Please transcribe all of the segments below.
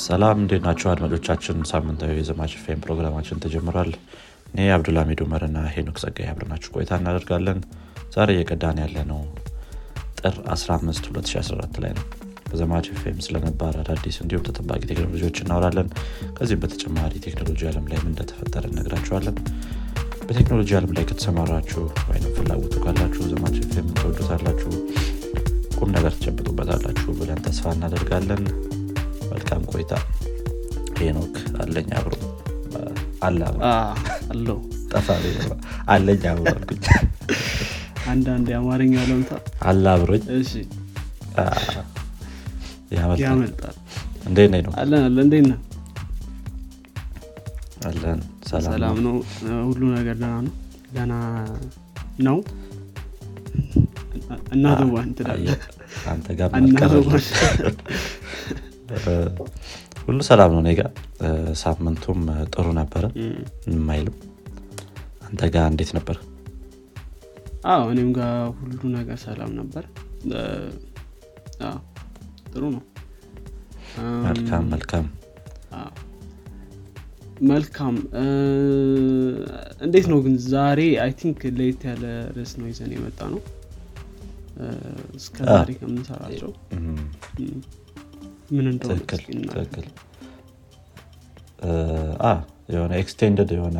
ሰላም እንዴት ናቸው አድማጮቻችን? ሳምንታዊ የዘማች ፌም ፕሮግራማችን ተጀምሯል። እኔ አብዱልሚድ ኡመርና ሄኖክ ጸጋይ አብረናችሁ ቆይታ እናደርጋለን። ዛሬ እየቀዳን ያለ ነው ጥር 15 2014 ላይ ነው። በዘማች ፌም ስለነባር አዳዲስ እንዲሁም ተጠባቂ ቴክኖሎጂዎች እናወራለን። ከዚህም በተጨማሪ ቴክኖሎጂ አለም ላይ ምን እንደተፈጠረ እነግራችኋለን። በቴክኖሎጂ አለም ላይ ከተሰማራችሁ ወይም ፍላጎቱ ካላችሁ ዘማች ፌም ትወዱታላችሁ ቁም ነገር ትጨብጡበታላችሁ ብለን ተስፋ እናደርጋለን መልካም ቆይታ። ሄኖክ አለኝ አብሮ። አለ አለው ጠፋ አለኝ አብሮ አልኩኝ። አንዳንድ የአማርኛ ለምታ። አለ አብሮኝ። ያመልጣል። እንዴት ነው አለን አለ እንዴት ነህ? አለን። ሰላም ነው። ነው። ሁሉ ነገር ደህና ነው? ደህና ነው? እናትዋን አየህ፣ አንተ ጋር ሁሉ ሰላም ነው እኔ ጋ እ፣ ሳምንቱም ጥሩ ነበረ አይልም። አንተ ጋር እንዴት ነበር? አዎ እኔም ጋር ሁሉ ነገር ሰላም ነበር። ጥሩ ነው። መልካም መልካም። መልካም። እንዴት ነው ግን ዛሬ? I think ለየት ያለ ርዕስ ነው ይዘን የመጣ ነው እስከ ዛሬ ከምንሰራቸው ምን እንደሆነ የሆነ extended የሆነ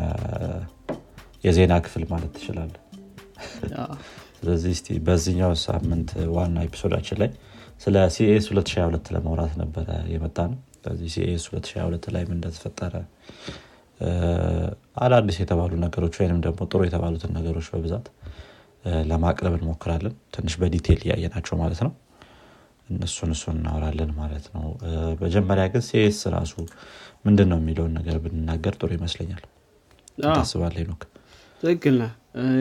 የዜና ክፍል ማለት ትችላለ ስለዚህ እስቲ በዚህኛው ሳምንት ዋና episode ኣችን ላይ ስለ CES 2022 ለማውራት ነበረ የመጣ ነው ስለዚህ CES 2022 ላይ ምን እንደተፈጠረ አዳዲስ የተባሉ ነገሮች ወይንም ደግሞ ጥሩ የተባሉትን ነገሮች በብዛት ለማቅረብ እንሞክራለን። ትንሽ በ detail እያየናቸው ማለት ነው እነሱን እሱን እናወራለን ማለት ነው። መጀመሪያ ግን CES ራሱ ምንድን ነው የሚለውን ነገር ብንናገር ጥሩ ይመስለኛል። ታስባለ ኖክ ትክክል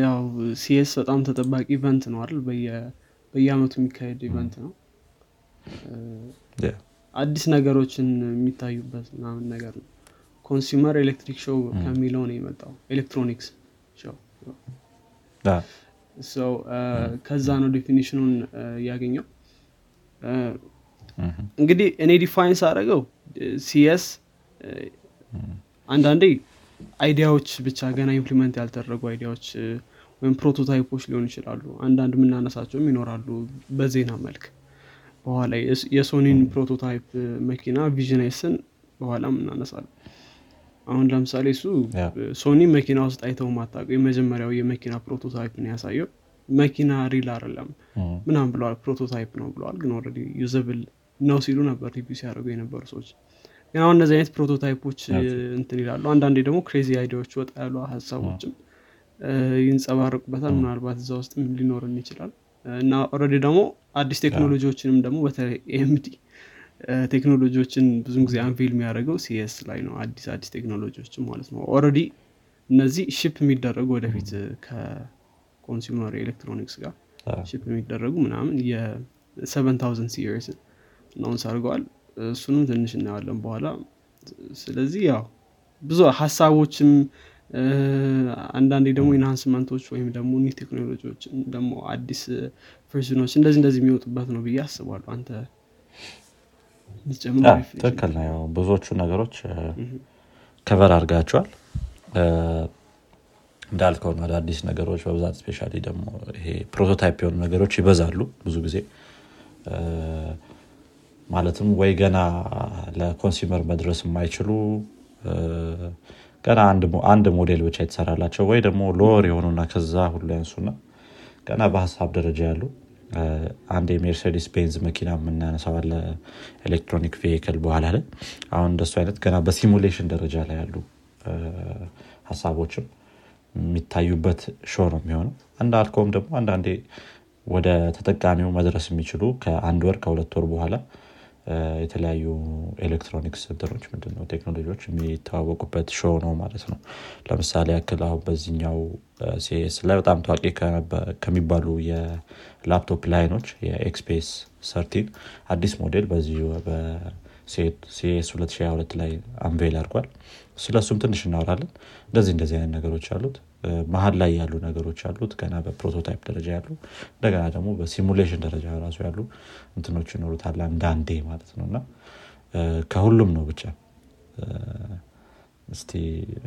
ያው CES በጣም ተጠባቂ event ነው አይደል? በየ- በየአመቱ የሚካሄድ event ነው። አዲስ ነገሮችን የሚታዩበት ምናምን ነገር ነው። Consumer Electric Show ከሚለው ነው የመጣው። Electronics Show። ሰው ከዛ ነው definition ኡን ያገኘው እንግዲህ እኔ define ሳደረገው CES አንዳንዴ idea ዎች ብቻ ገና implement ያልተደረጉ idea ዎች ወይም prototype ኦች ሊሆኑ ይችላሉ። አንዳንድ የምናነሳቸውም ይኖራሉ በዜና መልክ። በኋላ የሶኒን prototype መኪና Vision-S ን በኋላም እናነሳለን አሁን ለምሳሌ እሱ ሶኒ መኪና ውስጥ አይተው ማታውቁ የመጀመሪያው የመኪና prototype ነው ያሳየው መኪና real አይደለም ምናምን ብለዋል። prototype ነው ብለዋል። ግን already usable ነው ሲሉ ነበር review ሲያደርጉ የነበሩ ሰዎች። ግን አሁን እነዚህ አይነት prototype ኦች እንትን ይላሉ። አንዳንዴ ደግሞ crazy idea ዎች ወጣ ያሉ ሀሳቦችም ይንጸባረቁበታል። ምናልባት እዛ ውስጥም ሊኖርን ይችላል? እና already ደግሞ አዲስ ቴክኖሎጂዎችንም ደግሞ በተለይ AMD ቴክኖሎጂዎችን ብዙም ጊዜ unveil የሚያደርገው CES ላይ ነው። አዲስ አዲስ ቴክኖሎጂዎችን ማለት ነው። already እነዚህ ship የሚደረጉ ወደፊት ከ consumer electronics ጋር ship የሚደረጉ ምናምን የ7000 series announce አድርገዋል። እሱንም ትንሽ እናያለን በኋላ። ስለዚህ ያው ብዙ ሀሳቦችም አንዳንዴ ደግሞ enhancement ኦች ወይም ደግሞ new ቴክኖሎጂዎች ደግሞ አዲስ version ኦች እንደዚህ እንደዚህ የሚወጡበት ነው ብዬ አስባለሁ። አንተ ትክክል ነው። ብዙዎቹ ነገሮች cover አድርጋቸዋል እንዳልከው አዳዲስ ነገሮች በብዛት especially ደግሞ ይሄ prototype የሆኑ ነገሮች ይበዛሉ ብዙ ጊዜ። ማለትም ወይ ገና ለ consumer መድረስ የማይችሉ ገና አንድ ሞዴል ብቻ የተሰራላቸው ወይ ደግሞ lower የሆኑና ከዛ ሁሉ ያንሱና ገና በሀሳብ ደረጃ ያሉ አንድ የሜርሴዲስ ቤንዝ መኪና የምናነሳው አለ electronic vehicle በኋላ ላይ። አሁን እንደሱ አይነት ገና በ simulation ደረጃ ላይ ያሉ ሀሳቦችም የሚታዩበት show ነው የሚሆነው። እንዳልከውም ደግሞ አንዳንዴ ወደ ተጠቃሚው መድረስ የሚችሉ ከአንድ ወር ከሁለት ወር በኋላ የተለያዩ ኤሌክትሮኒክስ እንትኖች ምንድነው ቴክኖሎጂዎች የሚተዋወቁበት show ነው ማለት ነው። ለምሳሌ ያክል አሁን በዚህኛው CES ላይ በጣም ታዋቂ ከሚባሉ የ laptop line ኦች የ XPS thirteen አዲስ ሞዴል በዚሁ በ CES 2022 ላይ unveil አድርጓል ስለሱም ትንሽ እናወራለን። እንደዚህ እንደዚህ አይነት ነገሮች አሉት። መሀል ላይ ያሉ ነገሮች አሉት። ገና በ prototype ደረጃ ያሉ እንደገና ደግሞ በሲሙሌሽን ደረጃ ራሱ ያሉ እንትኖች ይኖሩታል አንዳንዴ ማለት ነው። እና ከሁሉም ነው ብቻ። እስቲ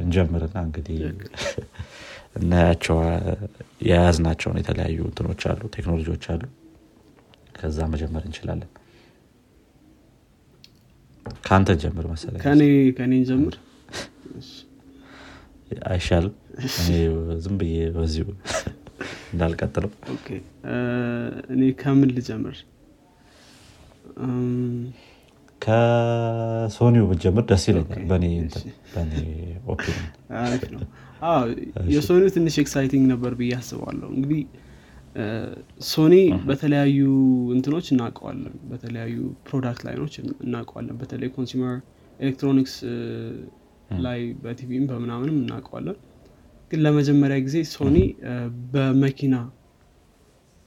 እንጀምርና እንግዲህ እናያቸው። የያዝናቸውን የተለያዩ እንትኖች አሉ ቴክኖሎጂዎች አሉ። ከዛ መጀመር እንችላለን። ከአንተ ጀምር መሰለኝ ከኔ ጀምር አይሻልም? ዝም ብዬ በዚሁ እንዳልቀጥለው። እኔ ከምን ልጀምር? ከሶኒው ብጀምር ደስ ይለኛል በእኔ opinion የሶኒው ትንሽ exciting ነበር ብዬ አስባለሁ። እንግዲህ ሶኒ በተለያዩ እንትኖች እናውቀዋለን። በተለያዩ product line ኦች እናውቀዋለን። በተለይ consumer ኤሌክትሮኒክስ ላይ በቲቪም በምናምንም እናውቀዋለን። ግን ለመጀመሪያ ጊዜ ሶኒ በመኪና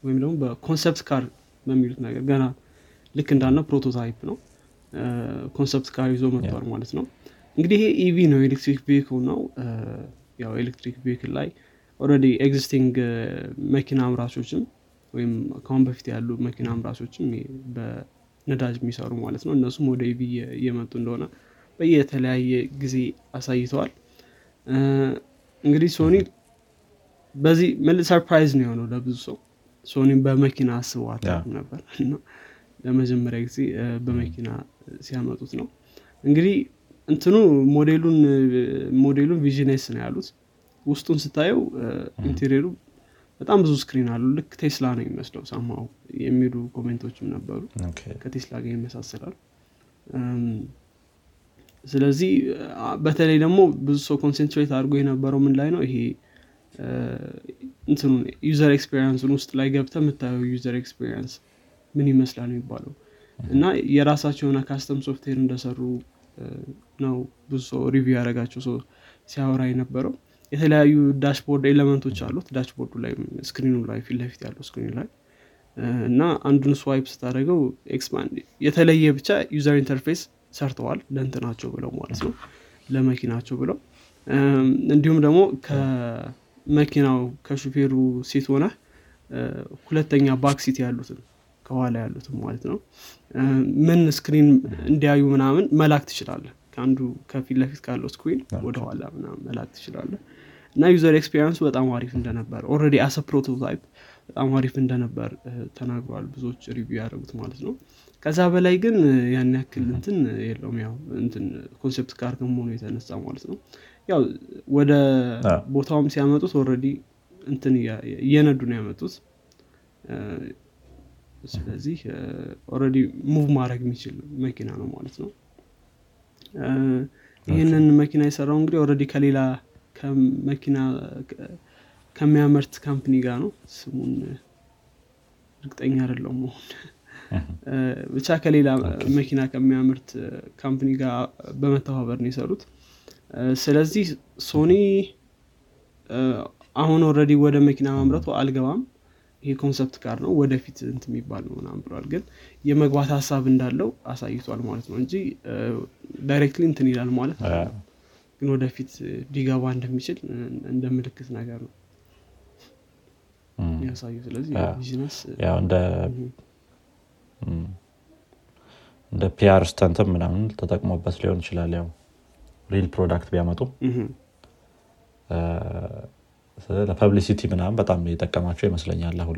ወይም ደግሞ በ concept car በሚሉት ነገር ገና ልክ እንዳልነው prototype ነው። concept car ይዞ መጥቷል ማለት ነው። እንግዲህ ይሄ EV ነው electric vehicle ነው። ያው electric vehicle ላይ already existing መኪና አምራቾችም ወይም ከአሁን በፊት ያሉ መኪና አምራቾችም በነዳጅ የሚሰሩ ማለት ነው። እነሱም ወደ EV እየመጡ እንደሆነ በየተለያየ ጊዜ አሳይተዋል። እንግዲህ ሶኒ በዚህ surprise ነው የሆነው ለብዙ ሰው። ሶኒ በመኪና አስበዋት ነበር ለመጀመሪያ ጊዜ በመኪና ሲያመጡት ነው። እንግዲህ እንትኑ ሞዴሉን ሞዴሉን Vision-S ነው ያሉት። ውስጡን ስታየው interior ኡ በጣም ብዙ screen አሉ ልክ ቴስላ ነው የሚመስለው ሳማው የሚሉ comment ኦችም ነበሩ። ከቴስላ ጋር ይመሳሰላል ስለዚህ በተለይ ደግሞ ብዙ ሰው concentrate አድርጎ የነበረው ምን ላይ ነው? ይሄ እንትኑ user experience ን ውስጥ ላይ ገብተህ የምታየው user experience ምን ይመስላል የሚባለው? እና የራሳቸው የሆነ custom software እንደሰሩ ነው ብዙ ሰው review ያደረጋቸው ሰው ሲያወራ የነበረው። የተለያዩ dashboard element ኦች አሉት። dashboard ኡ ላይ screen ኡ ላይ ፊት ለፊት ያለው screen ኡ ላይ። እና አንዱን swipe ስታደረገው የተለየ ብቻ user interface ሰርተዋል ለእንትናቸው ብለው ማለት ነው ለመኪናቸው ብለው። እንዲሁም ደግሞ ከመኪናው ከሹፌሩ seat ሆነ ሁለተኛ back seat ያሉትን ከኋላ ያሉትም ማለት ነው ምን screen እንዲያዩ ምናምን መላክ ትችላለህ ከአንዱ ከፊት ለፊት ካለው screen ወደኋላ ምናምን መላክ ትችላለህ እና user experience ኡ በጣም አሪፍ እንደነበር already as a prototype በጣም አሪፍ እንደነበር ተናግረዋል ብዙዎች review ያደረጉት ማለት ነው ከዛ በላይ ግን ያን ያክል እንትን የለውም። ያው እንትን concept car ከመሆኑ የተነሳ ማለት ነው። ያው ወደ ቦታውም ሲያመጡት already እንትን እየነዱ ነው ያመጡት። ስለዚህ already move ማድረግ የሚችል መኪና ነው ማለት ነው። ይህንን መኪና የሰራው እንግዲህ already ከሌላ ከመኪና ከሚያመርት company ጋር ነው። ስሙን እርግጠኛ አይደለሁም መሆን ብቻ ከሌላ መኪና ከሚያምርት company ጋር በመተባበር ነው የሰሩት። ስለዚህ ሶኒ አሁን already ወደ መኪና ማምረቱ አልገባም። ይሄ concept car ነው። ወደፊት እንት የሚባል ነው ምናምን ብሏል። ግን የመግባት ሀሳብ እንዳለው አሳይቷል ማለት ነው እንጂ directly እንትን ይላል ማለት ግን ወደፊት ሊገባ እንደሚችል እንደ ምልክት ነገር ነው ያሳዩ ስለዚህ ቢዝነስ እንደ PR stunt ም ምናምን ተጠቅሞበት ሊሆን ይችላል። ያው real product ቢያመጡም ለ publicity ምናምን በጣም የጠቀማቸው ይመስለኛል አሁን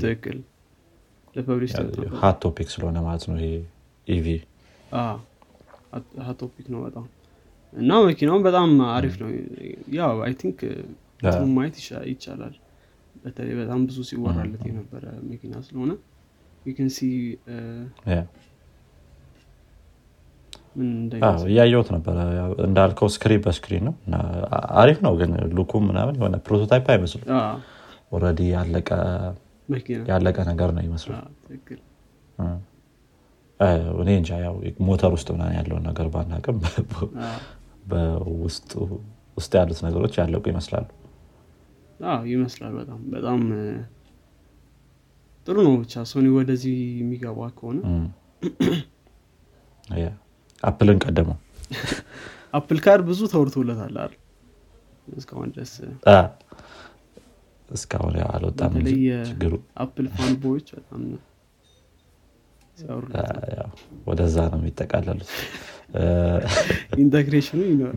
hot topic ስለሆነ ማለት ነው ይሄ EV። topic ነው በጣም። እና መኪናውን በጣም አሪፍ ነው። ያው I think ማየት ይቻላል። በተለይ በጣም ብዙ ሲወራለት የነበረ መኪና ስለሆነ ሲ እያየሁት ነበረ። እንዳልከው screen በ screen ነው አሪፍ ነው ግን look ኡም ምናምን የሆነ prototype አይመስሉም already ያለቀ ነገር ነው ይመስሉ እኔ እንጃ ያው ሞተር ውስጥ ምናምን ያለውን ነገር ባናቅም ውስጥ ያሉት ነገሮች ያለቁ ይመስላሉ። ይመስላል በጣም በጣም ጥሩ ነው ብቻ ሶኒ ወደዚህ የሚገባ ከሆነ Apple ን ቀደመው። Apple car ብዙ ተወርቶለታል አይደል? እስካሁን ድረስ እስካሁን አልወጣም ችግሩ Apple fanboy ዎች በጣም ወደዛ ነው የሚጠቃለሉት።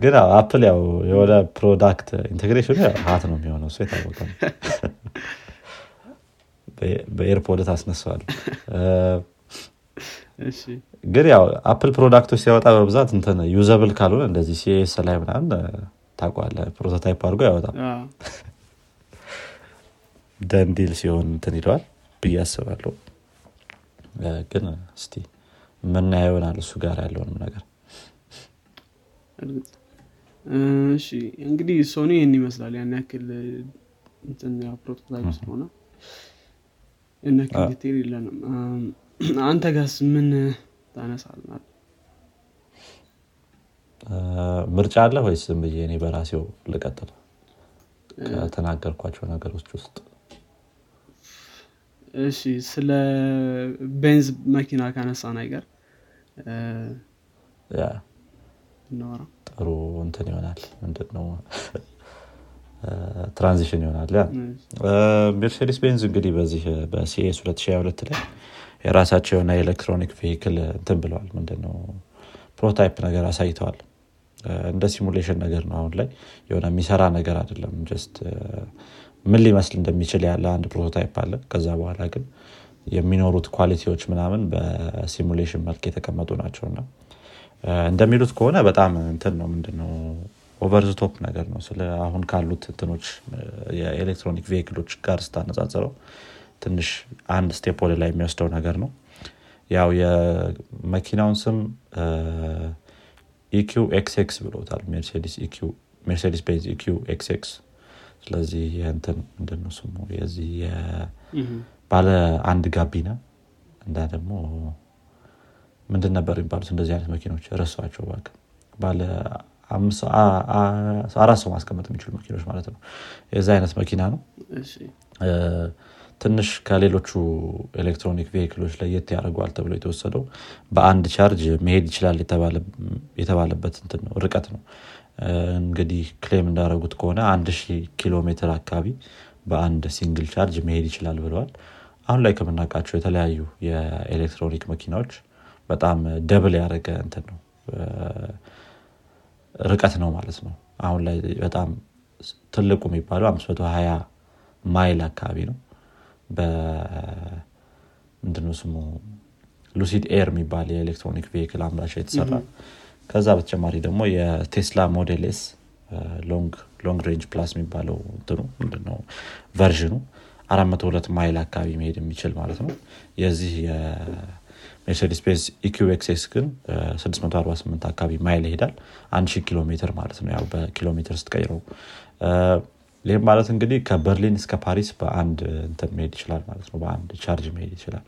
ግን Apple ያው የሆነ product integration ኑ ሀት ነው የሚሆነው እሱ የታወቀ ነው በ AirPod ታስነሰዋል ግን ያው Apple product ኦች ሲያወጣ በብዛት እንትን usable ካልሆነ እንደዚህ CES ላይ ምናምን ታቋለ prototype አድርጎ ያወጣል። then real ሲሆን እንትን ይለዋል ብዬ አስባለሁ። ግን እስቲ ምናየው ይሆናል እሱ ጋር ያለውንም ነገር። እሺ። እንግዲህ Sony ይህን ይመስላል ያን ያክል prototype ስለሆነ ያክል detail የለንም። አንተ ጋስ ምን ታነሳልናል ምርጫ አለ ወይስ ዝም ብዬ እኔ በራሴው ልቀጥል? ከተናገርኳቸው ነገሮች ውስጥ። እሺ ስለ Benz መኪና ካነሳ ነገር ጥሩ እንትን ይሆናል። ምንድነው transition ይሆናል Mercedes Benz እንግዲህ በዚህ በ CES 2022 ላይ የራሳቸው የሆነ electronic vehicle እንትን ብለዋል። ምንድነው? prototype ነገር አሳይተዋል። እንደ simulation ነገር ነው አሁን ላይ። የሆነ የሚሰራ ነገር አይደለም። just ምን ሊመስል እንደሚችል ያለ አንድ prototype አለ። ከዛ በኋላ ግን የሚኖሩት quality ዎች ምናምን በ simulation መልክ የተቀመጡ ናቸው። እና እንደሚሉት ከሆነ በጣም እንትን ነው። ምንድነው over the top ነገር ነው። ስለ አሁን ካሉት እንትኖች የ electronic vehicle ኦች ጋር ስታነጻጽረው ትንሽ አንድ step ወደ ላይ የሚወስደው ነገር ነው። ያው የመኪናውን ስም ኢኪው ኤክስኤክስ ብሎታል። ሜርሴዲስ ቤንዝ ኢኪው ኤክስኤክስ ስለዚህ የንትን ምንድነው ስሙ? የዚህ ባለ አንድ ጋቢና እና ደግሞ ምንድን ነበር የሚባሉት እንደዚህ አይነት መኪኖች? ረሳኋቸው ባለ አራት ሰው ማስቀመጥ የሚችሉ መኪኖች ማለት ነው። የዚ አይነት መኪና ነው። ትንሽ ከሌሎቹ electronic vehicle ኦች ለየት ያደርገዋል ተብሎ የተወሰደው በአንድ ቻርጅ መሄድ ይችላል የተባለበት እንትን ነው ርቀት ነው። እንግዲህ claim እንዳደረጉት ከሆነ አንድ ሺህ ኪሎ ሜትር አካባቢ በአንድ single charge መሄድ ይችላል ብለዋል። አሁን ላይ ከምናውቃቸው የተለያዩ የኤሌክትሮኒክ መኪናዎች በጣም double ያደረገ እንትን ነው ርቀት ነው ማለት ነው። አሁን ላይ በጣም ትልቁ የሚባለው 520 ማይል አካባቢ ነው። በምንድነው ስሙ? Lucid Air የሚባል የ electronic vehicle አምራች የተሰራ ከዛ በተጨማሪ ደግሞ የ Tesla Model S Long Range Plus የሚባለው እንትኑ ምንድነው? version ኑ 402 ማይል አካባቢ መሄድ የሚችል ማለት ነው። የዚህ የሜርሴዲስ ቤንዝ ኢኪኤክስኤስ ግን 648 አካባቢ ማይል ይሄዳል። 1000 ኪሎ ሜትር ማለት ነው። ያው በኪሎ ሜትር ስትቀይረው። ይህም ማለት እንግዲህ ከበርሊን እስከ ፓሪስ በአንድ እንትን መሄድ ይችላል ማለት ነው። በአንድ ቻርጅ መሄድ ይችላል።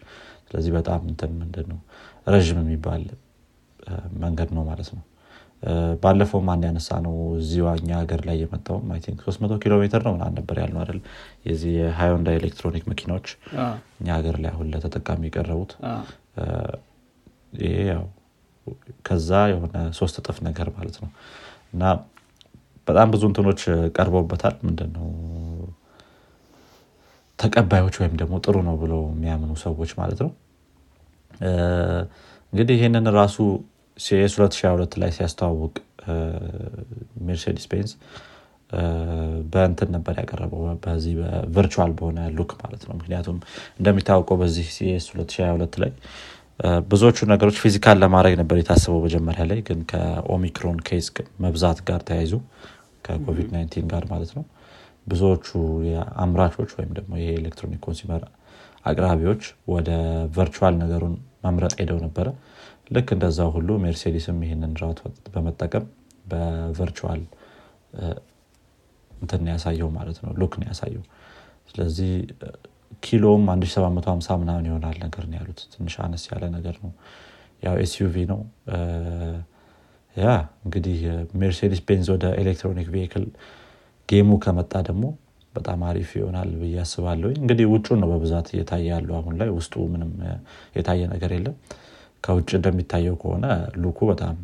ስለዚህ በጣም እንትን ምንድን ነው ረዥም የሚባል መንገድ ነው ማለት ነው። ባለፈውም አንድ ያነሳ ነው እዚሁ እኛ ሀገር ላይ think 300 ኪሎ ሜትር ነው ምናምን ነበር ያልነው አይደል? የዚህ የ Hyundai electronic መኪናዎች እኛ ሀገር ላይ አሁን ለተጠቃሚ የቀረቡት ከዛ የሆነ ሶስት እጥፍ ነገር ማለት ነው። እና በጣም ብዙ እንትኖች ቀርበውበታል። ምንድነው? ተቀባዮች ወይም ደግሞ ጥሩ ነው ብለው የሚያምኑ ሰዎች ማለት ነው። እንግዲህ ይህንን ራሱ CES 2022 ላይ ሲያስተዋውቅ Mercedes Benz በእንትን ነበር ያቀረበው በዚህ በ virtual በሆነ look ማለት ነው። ምክንያቱም እንደሚታወቀው በዚህ CES 2022 ላይ ብዙዎቹ ነገሮች physical ለማድረግ ነበር የታሰበው መጀመሪያ ላይ ግን ከ Omicron case መብዛት ጋር ተያይዞ ከኮቪድ 19 ጋር ማለት ነው። ብዙዎቹ አምራቾች ወይም ደግሞ የ electronic consumer አቅራቢዎች ወደ virtual ነገሩን መምረጥ ሄደው ነበረ። ልክ እንደዛው ሁሉ ሜርሴዲስም ይህንን route በመጠቀም በ virtual እንትን ያሳየው ማለት ነው look ነው ያሳየው። ስለዚህ ኪሎም 1750 ምናምን ይሆናል ነገር ነው ያሉት። ትንሽ አነስ ያለ ነገር ነው። ያው SUV ነው። ያ እንግዲህ Mercedes Benz ወደ electronic vehicle game ኡ ከመጣ ደግሞ በጣም አሪፍ ይሆናል ብዬ አስባለሁ እንግዲህ ውጩን ነው በብዛት እየታየ ያለው አሁን ላይ። ውስጡ ምንም የታየ ነገር የለም። ከውጭ እንደሚታየው ከሆነ look ኡ በጣም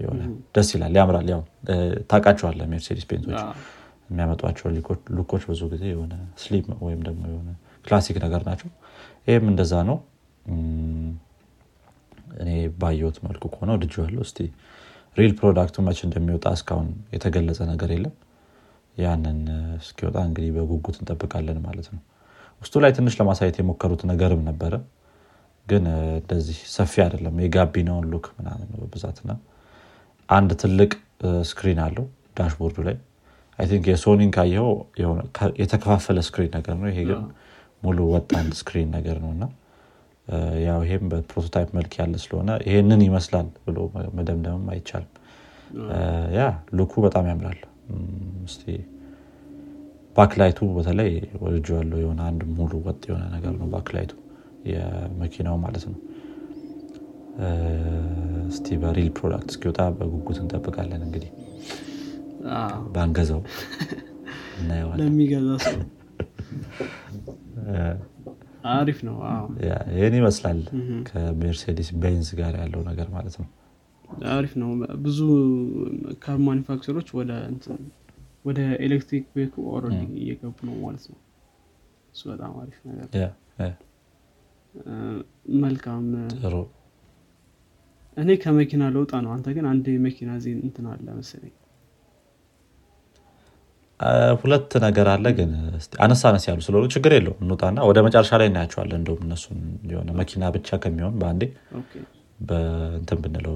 የሆነ ደስ ይላል ያምራል። ያው ታቃቸዋለ Mercedes Benz ኦች የሚያመጧቸው look ኦች ብዙ ጊዜ የሆነ slim ወይም ደግሞ የሆነ classic ነገር ናቸው። ይህም እንደዛ ነው። እኔ ባየሁት መልኩ ከሆነ ወድጄዋለሁ። እስቲ real product ኡ መች እንደሚወጣ እስካሁን የተገለጸ ነገር የለም። ያንን እስኪወጣ እንግዲህ በጉጉት እንጠብቃለን ማለት ነው። ውስጡ ላይ ትንሽ ለማሳየት የሞከሩት ነገርም ነበረ። ግን እንደዚህ ሰፊ አይደለም። የጋቢናውን look ምናምን በብዛትና አንድ ትልቅ screen አለው dashboard ኡ ላይ I think የሶኒን ካየው የተከፋፈለ screen ነገር ነው። ይሄ ግን ሙሉ ወጥ አንድ screen ነገር ነው እና ያው ይሄም በ prototype መልክ ያለ ስለሆነ ይሄንን ይመስላል ብሎ መደምደምም አይቻልም። ያ look ኡ በጣም ያምራል። እስቲ backlight ኡ በተለይ ወልጆ ያለው የሆነ አንድ ሙሉ ወጥ የሆነ ነገር ነው backlight ኡ የመኪናው ማለት ነው። እስቲ በ real product እስኪወጣ በጉጉት እንጠብቃለን እንግዲህ ባንገዛው እናየዋለን። ለሚገዛ ሰው። አሪፍ ነው። ይህን ይመስላል ከሜርሴዲስ ቤንዝ ጋር ያለው ነገር ማለት ነው። አሪፍ ነው። ብዙ car manufacturer ኦች ወደ electric vehicle ኡ already እየገቡ ነው ማለት ነው። እሱ በጣም አሪፍ ነገር መልካም ጥሩ። እኔ ከመኪና ለውጣ ነው። አንተ ግን አንድ የመኪና ዜን እንትን አለ መሰለኝ ሁለት ነገር አለ ግን አነስ አነስ ያሉ ስለሆኑ ችግር የለው እንውጣና ወደ መጨረሻ ላይ እናያቸዋለን። እንደውም እነሱን የሆነ መኪና ብቻ ከሚሆን በአንዴ በእንትን ብንለው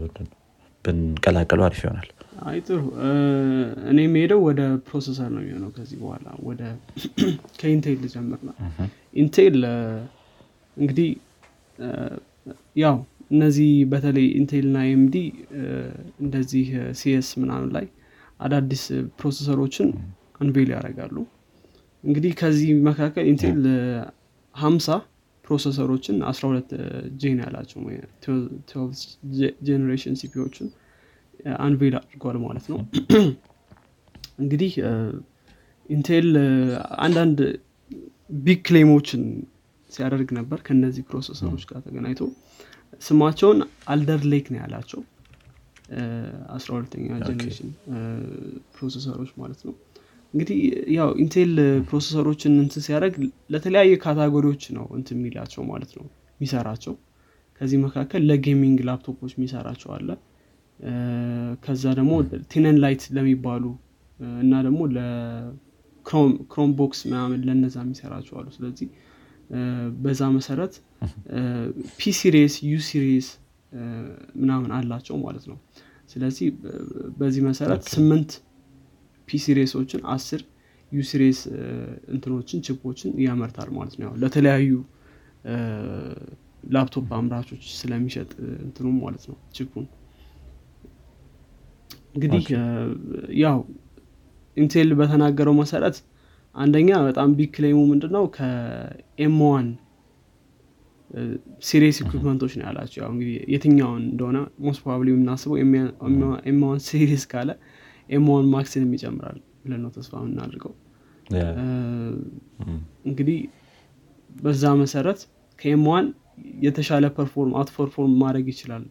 ብንቀላቀሉ አሪፍ ይሆናል። አይ ጥሩ። እኔ የሚሄደው ወደ processor ነው የሚሆነው ከዚህ በኋላ ወደ ከኢንቴል ልጀምር ነው። ኢንቴል እንግዲህ ያው እነዚህ በተለይ ኢንቴል ና AMD እንደዚህ CES ምናምን ላይ አዳዲስ processor ኦችን unveil ያደርጋሉ። እንግዲህ ከዚህ መካከል ኢንቴል ሀምሳ processor ኦችን 12 gen ያላቸው generation CPU ዎችን unveil አድርጓል ማለት ነው። እንግዲህ ኢንቴል አንዳንድ big claim ኦችን ሲያደርግ ነበር ከነዚህ processor ኦች ጋር ተገናኝቶ። ስማቸውን Alder Lake ነው ያላቸው። አስራ ሁለተኛ generation processor ኦች ማለት ነው እንግዲህ ያው ኢንቴል processor ኦችን እንትን ሲያደርግ ለተለያየ category ዎች ነው እንትን የሚላቸው ማለት ነው የሚሰራቸው። ከዚህ መካከል ለ gaming laptop ኦች የሚሰራቸው አለ። ከዛ ደግሞ thin and light ለሚባሉ እና ደግሞ ለ Chromebooks ምናምን ለነዛ የሚሰራቸው አሉ። ስለዚህ በዛ መሰረት P series U series ምናምን አላቸው ማለት ነው። ስለዚህ በዚህ መሰረት ስምንት P series ኦችን አስር U series እንትኖችን chip ኦችን ያመርታል ማለት ነው። ለተለያዩ ላፕቶፕ አምራቾች ስለሚሸጥ እንትኑም ማለት ነው chip ኡን እንግዲህ ያው ኢንቴል በተናገረው መሰረት አንደኛ በጣም big claim ኡ ምንድነው? ከ M1 series equipment ኦች ነው ያላቸው። ያው እንግዲህ የትኛውን እንደሆነ most probably የምናስበው M1 series ካለ M1 Max ንም ይጨምራል ብለን ነው ተስፋ የምናደርገው። እንግዲህ በዛ መሰረት ከ M1 የተሻለ perform outperform ማድረግ ይችላል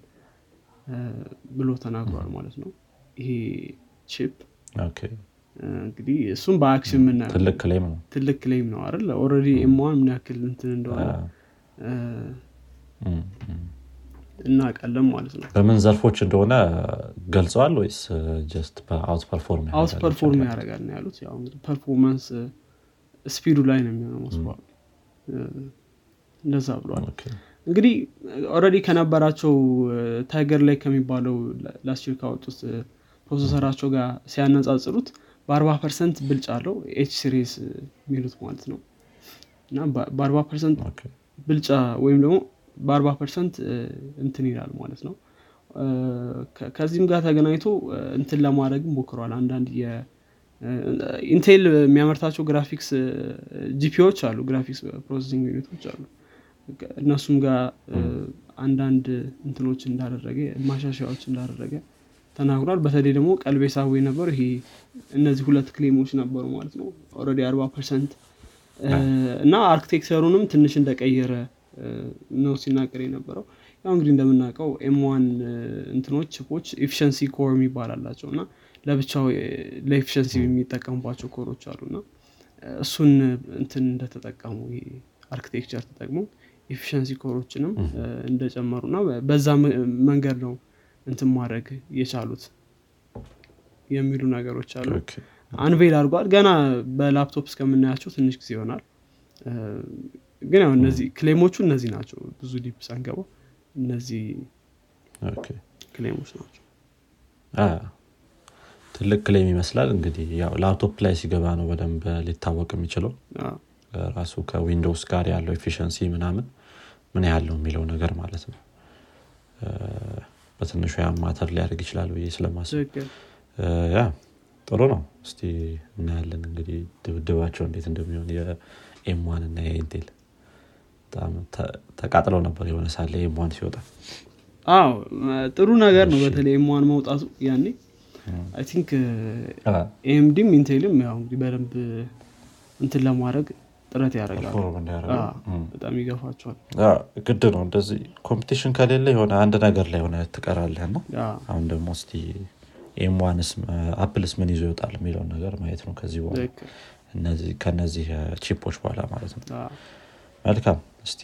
ብሎ ተናግሯል ማለት ነው። ይሄ chip እንግዲህ እሱም በ action የምናየው ትልቅ claim ነው። አይደል? already M1 ምን ያክል እንትን እንደሆነ እናውቃለን ማለት ነው። በምን ዘርፎች እንደሆነ ገልጸዋል ወይስ just outperform out perform ያደርጋል ነው ያሉት። ያው እንግዲህ performance speed ኡ ላይ ነው የሚሆነው መስሏል እንደዛ ብሏል። እንግዲህ already ከነበራቸው Tiger Lake ከሚባለው last year ካወጡት processor ኣቸው ጋር ሲያነጻጽሩት በአርባ percent ብልጫ አለው H series የሚሉት ማለት ነው። እና በአርባ percent ብልጫ ወይም ደግሞ በአርባ percent እንትን ይላል ማለት ነው። ከዚህም ጋር ተገናኝቶ እንትን ለማድረግ ሞክረዋል አንዳንድ ኢንቴል የሚያመርታቸው graphics GPU ዎች አሉ graphics processing unit ኦች አሉ። እነሱም ጋር አንዳንድ እንትኖች እንዳደረገ ማሻሻያዎች እንዳደረገ ተናግሯል። በተለይ ደግሞ ቀልቤ ሳቡ የነበሩ ይሄ እነዚህ ሁለት claim ኦች ነበሩ ማለት ነው። already አርባ percent እና architecture ኡንም ትንሽ እንደቀየረ ነው ሲናገር የነበረው። ያው እንግዲህ እንደምናውቀው M1 እንትኖች chip ኦች efficiency core የሚባል አላቸው እና ለብቻው ለ efficiency የሚጠቀሙባቸው core ኦች አሉ እና እሱን እንትን እንደተጠቀሙ architecture ተጠቅሞ efficiency core ኦችንም እንደጨመሩ እና በዛ መንገድ ነው እንትን ማድረግ የቻሉት የሚሉ ነገሮች አሉ። unveil አድርጓል። ገና በላፕቶፕ እስከምናያቸው ትንሽ ጊዜ ይሆናል ግን ያው እነዚህ claim ኦቹ እነዚህ ናቸው። ብዙ deep ሳንገባው እነዚህ claim ኦች ናቸው። ትልቅ claim ይመስላል። እንግዲህ ያው ላፕቶፕ ላይ ሲገባ ነው በደንብ ሊታወቅ የሚችለው። ራሱ ከዊንዶውስ ጋር ያለው efficiency ምናምን ምን ያህል ነው የሚለው ነገር ማለት ነው። በትንሹ matter ሊያደርግ ይችላል ብዬ ስለማስብ። ያ ጥሩ ነው። እስቲ እናያለን እንግዲህ ድብድባቸው እንዴት እንደሚሆን። የ M1 እና የኢንቴል በጣም ተቃጥለው ነበር የሆነ ሳለ M1 ሲወጣ። አዎ ጥሩ ነገር ነው በተለይ M1 መውጣቱ ያኔ። I think AMDም Intelም ያው እንግዲህ በደንብ እንትን ለማድረግ ጥረት ያደርጋል በጣም ይገፋቸዋል። ግድ ነው እንደዚህ competition ከሌለ የሆነ አንድ ነገር ላይ ሆነ ትቀራለህ እና አሁን ደግሞ እስቲ M1ስ Appleስ ምን ይዞ ይወጣል የሚለውን ነገር ማየት ነው ከዚህ በኋላ። ከነዚህ ቺፖች በኋላ ማለት ነው። መልካም እስቲ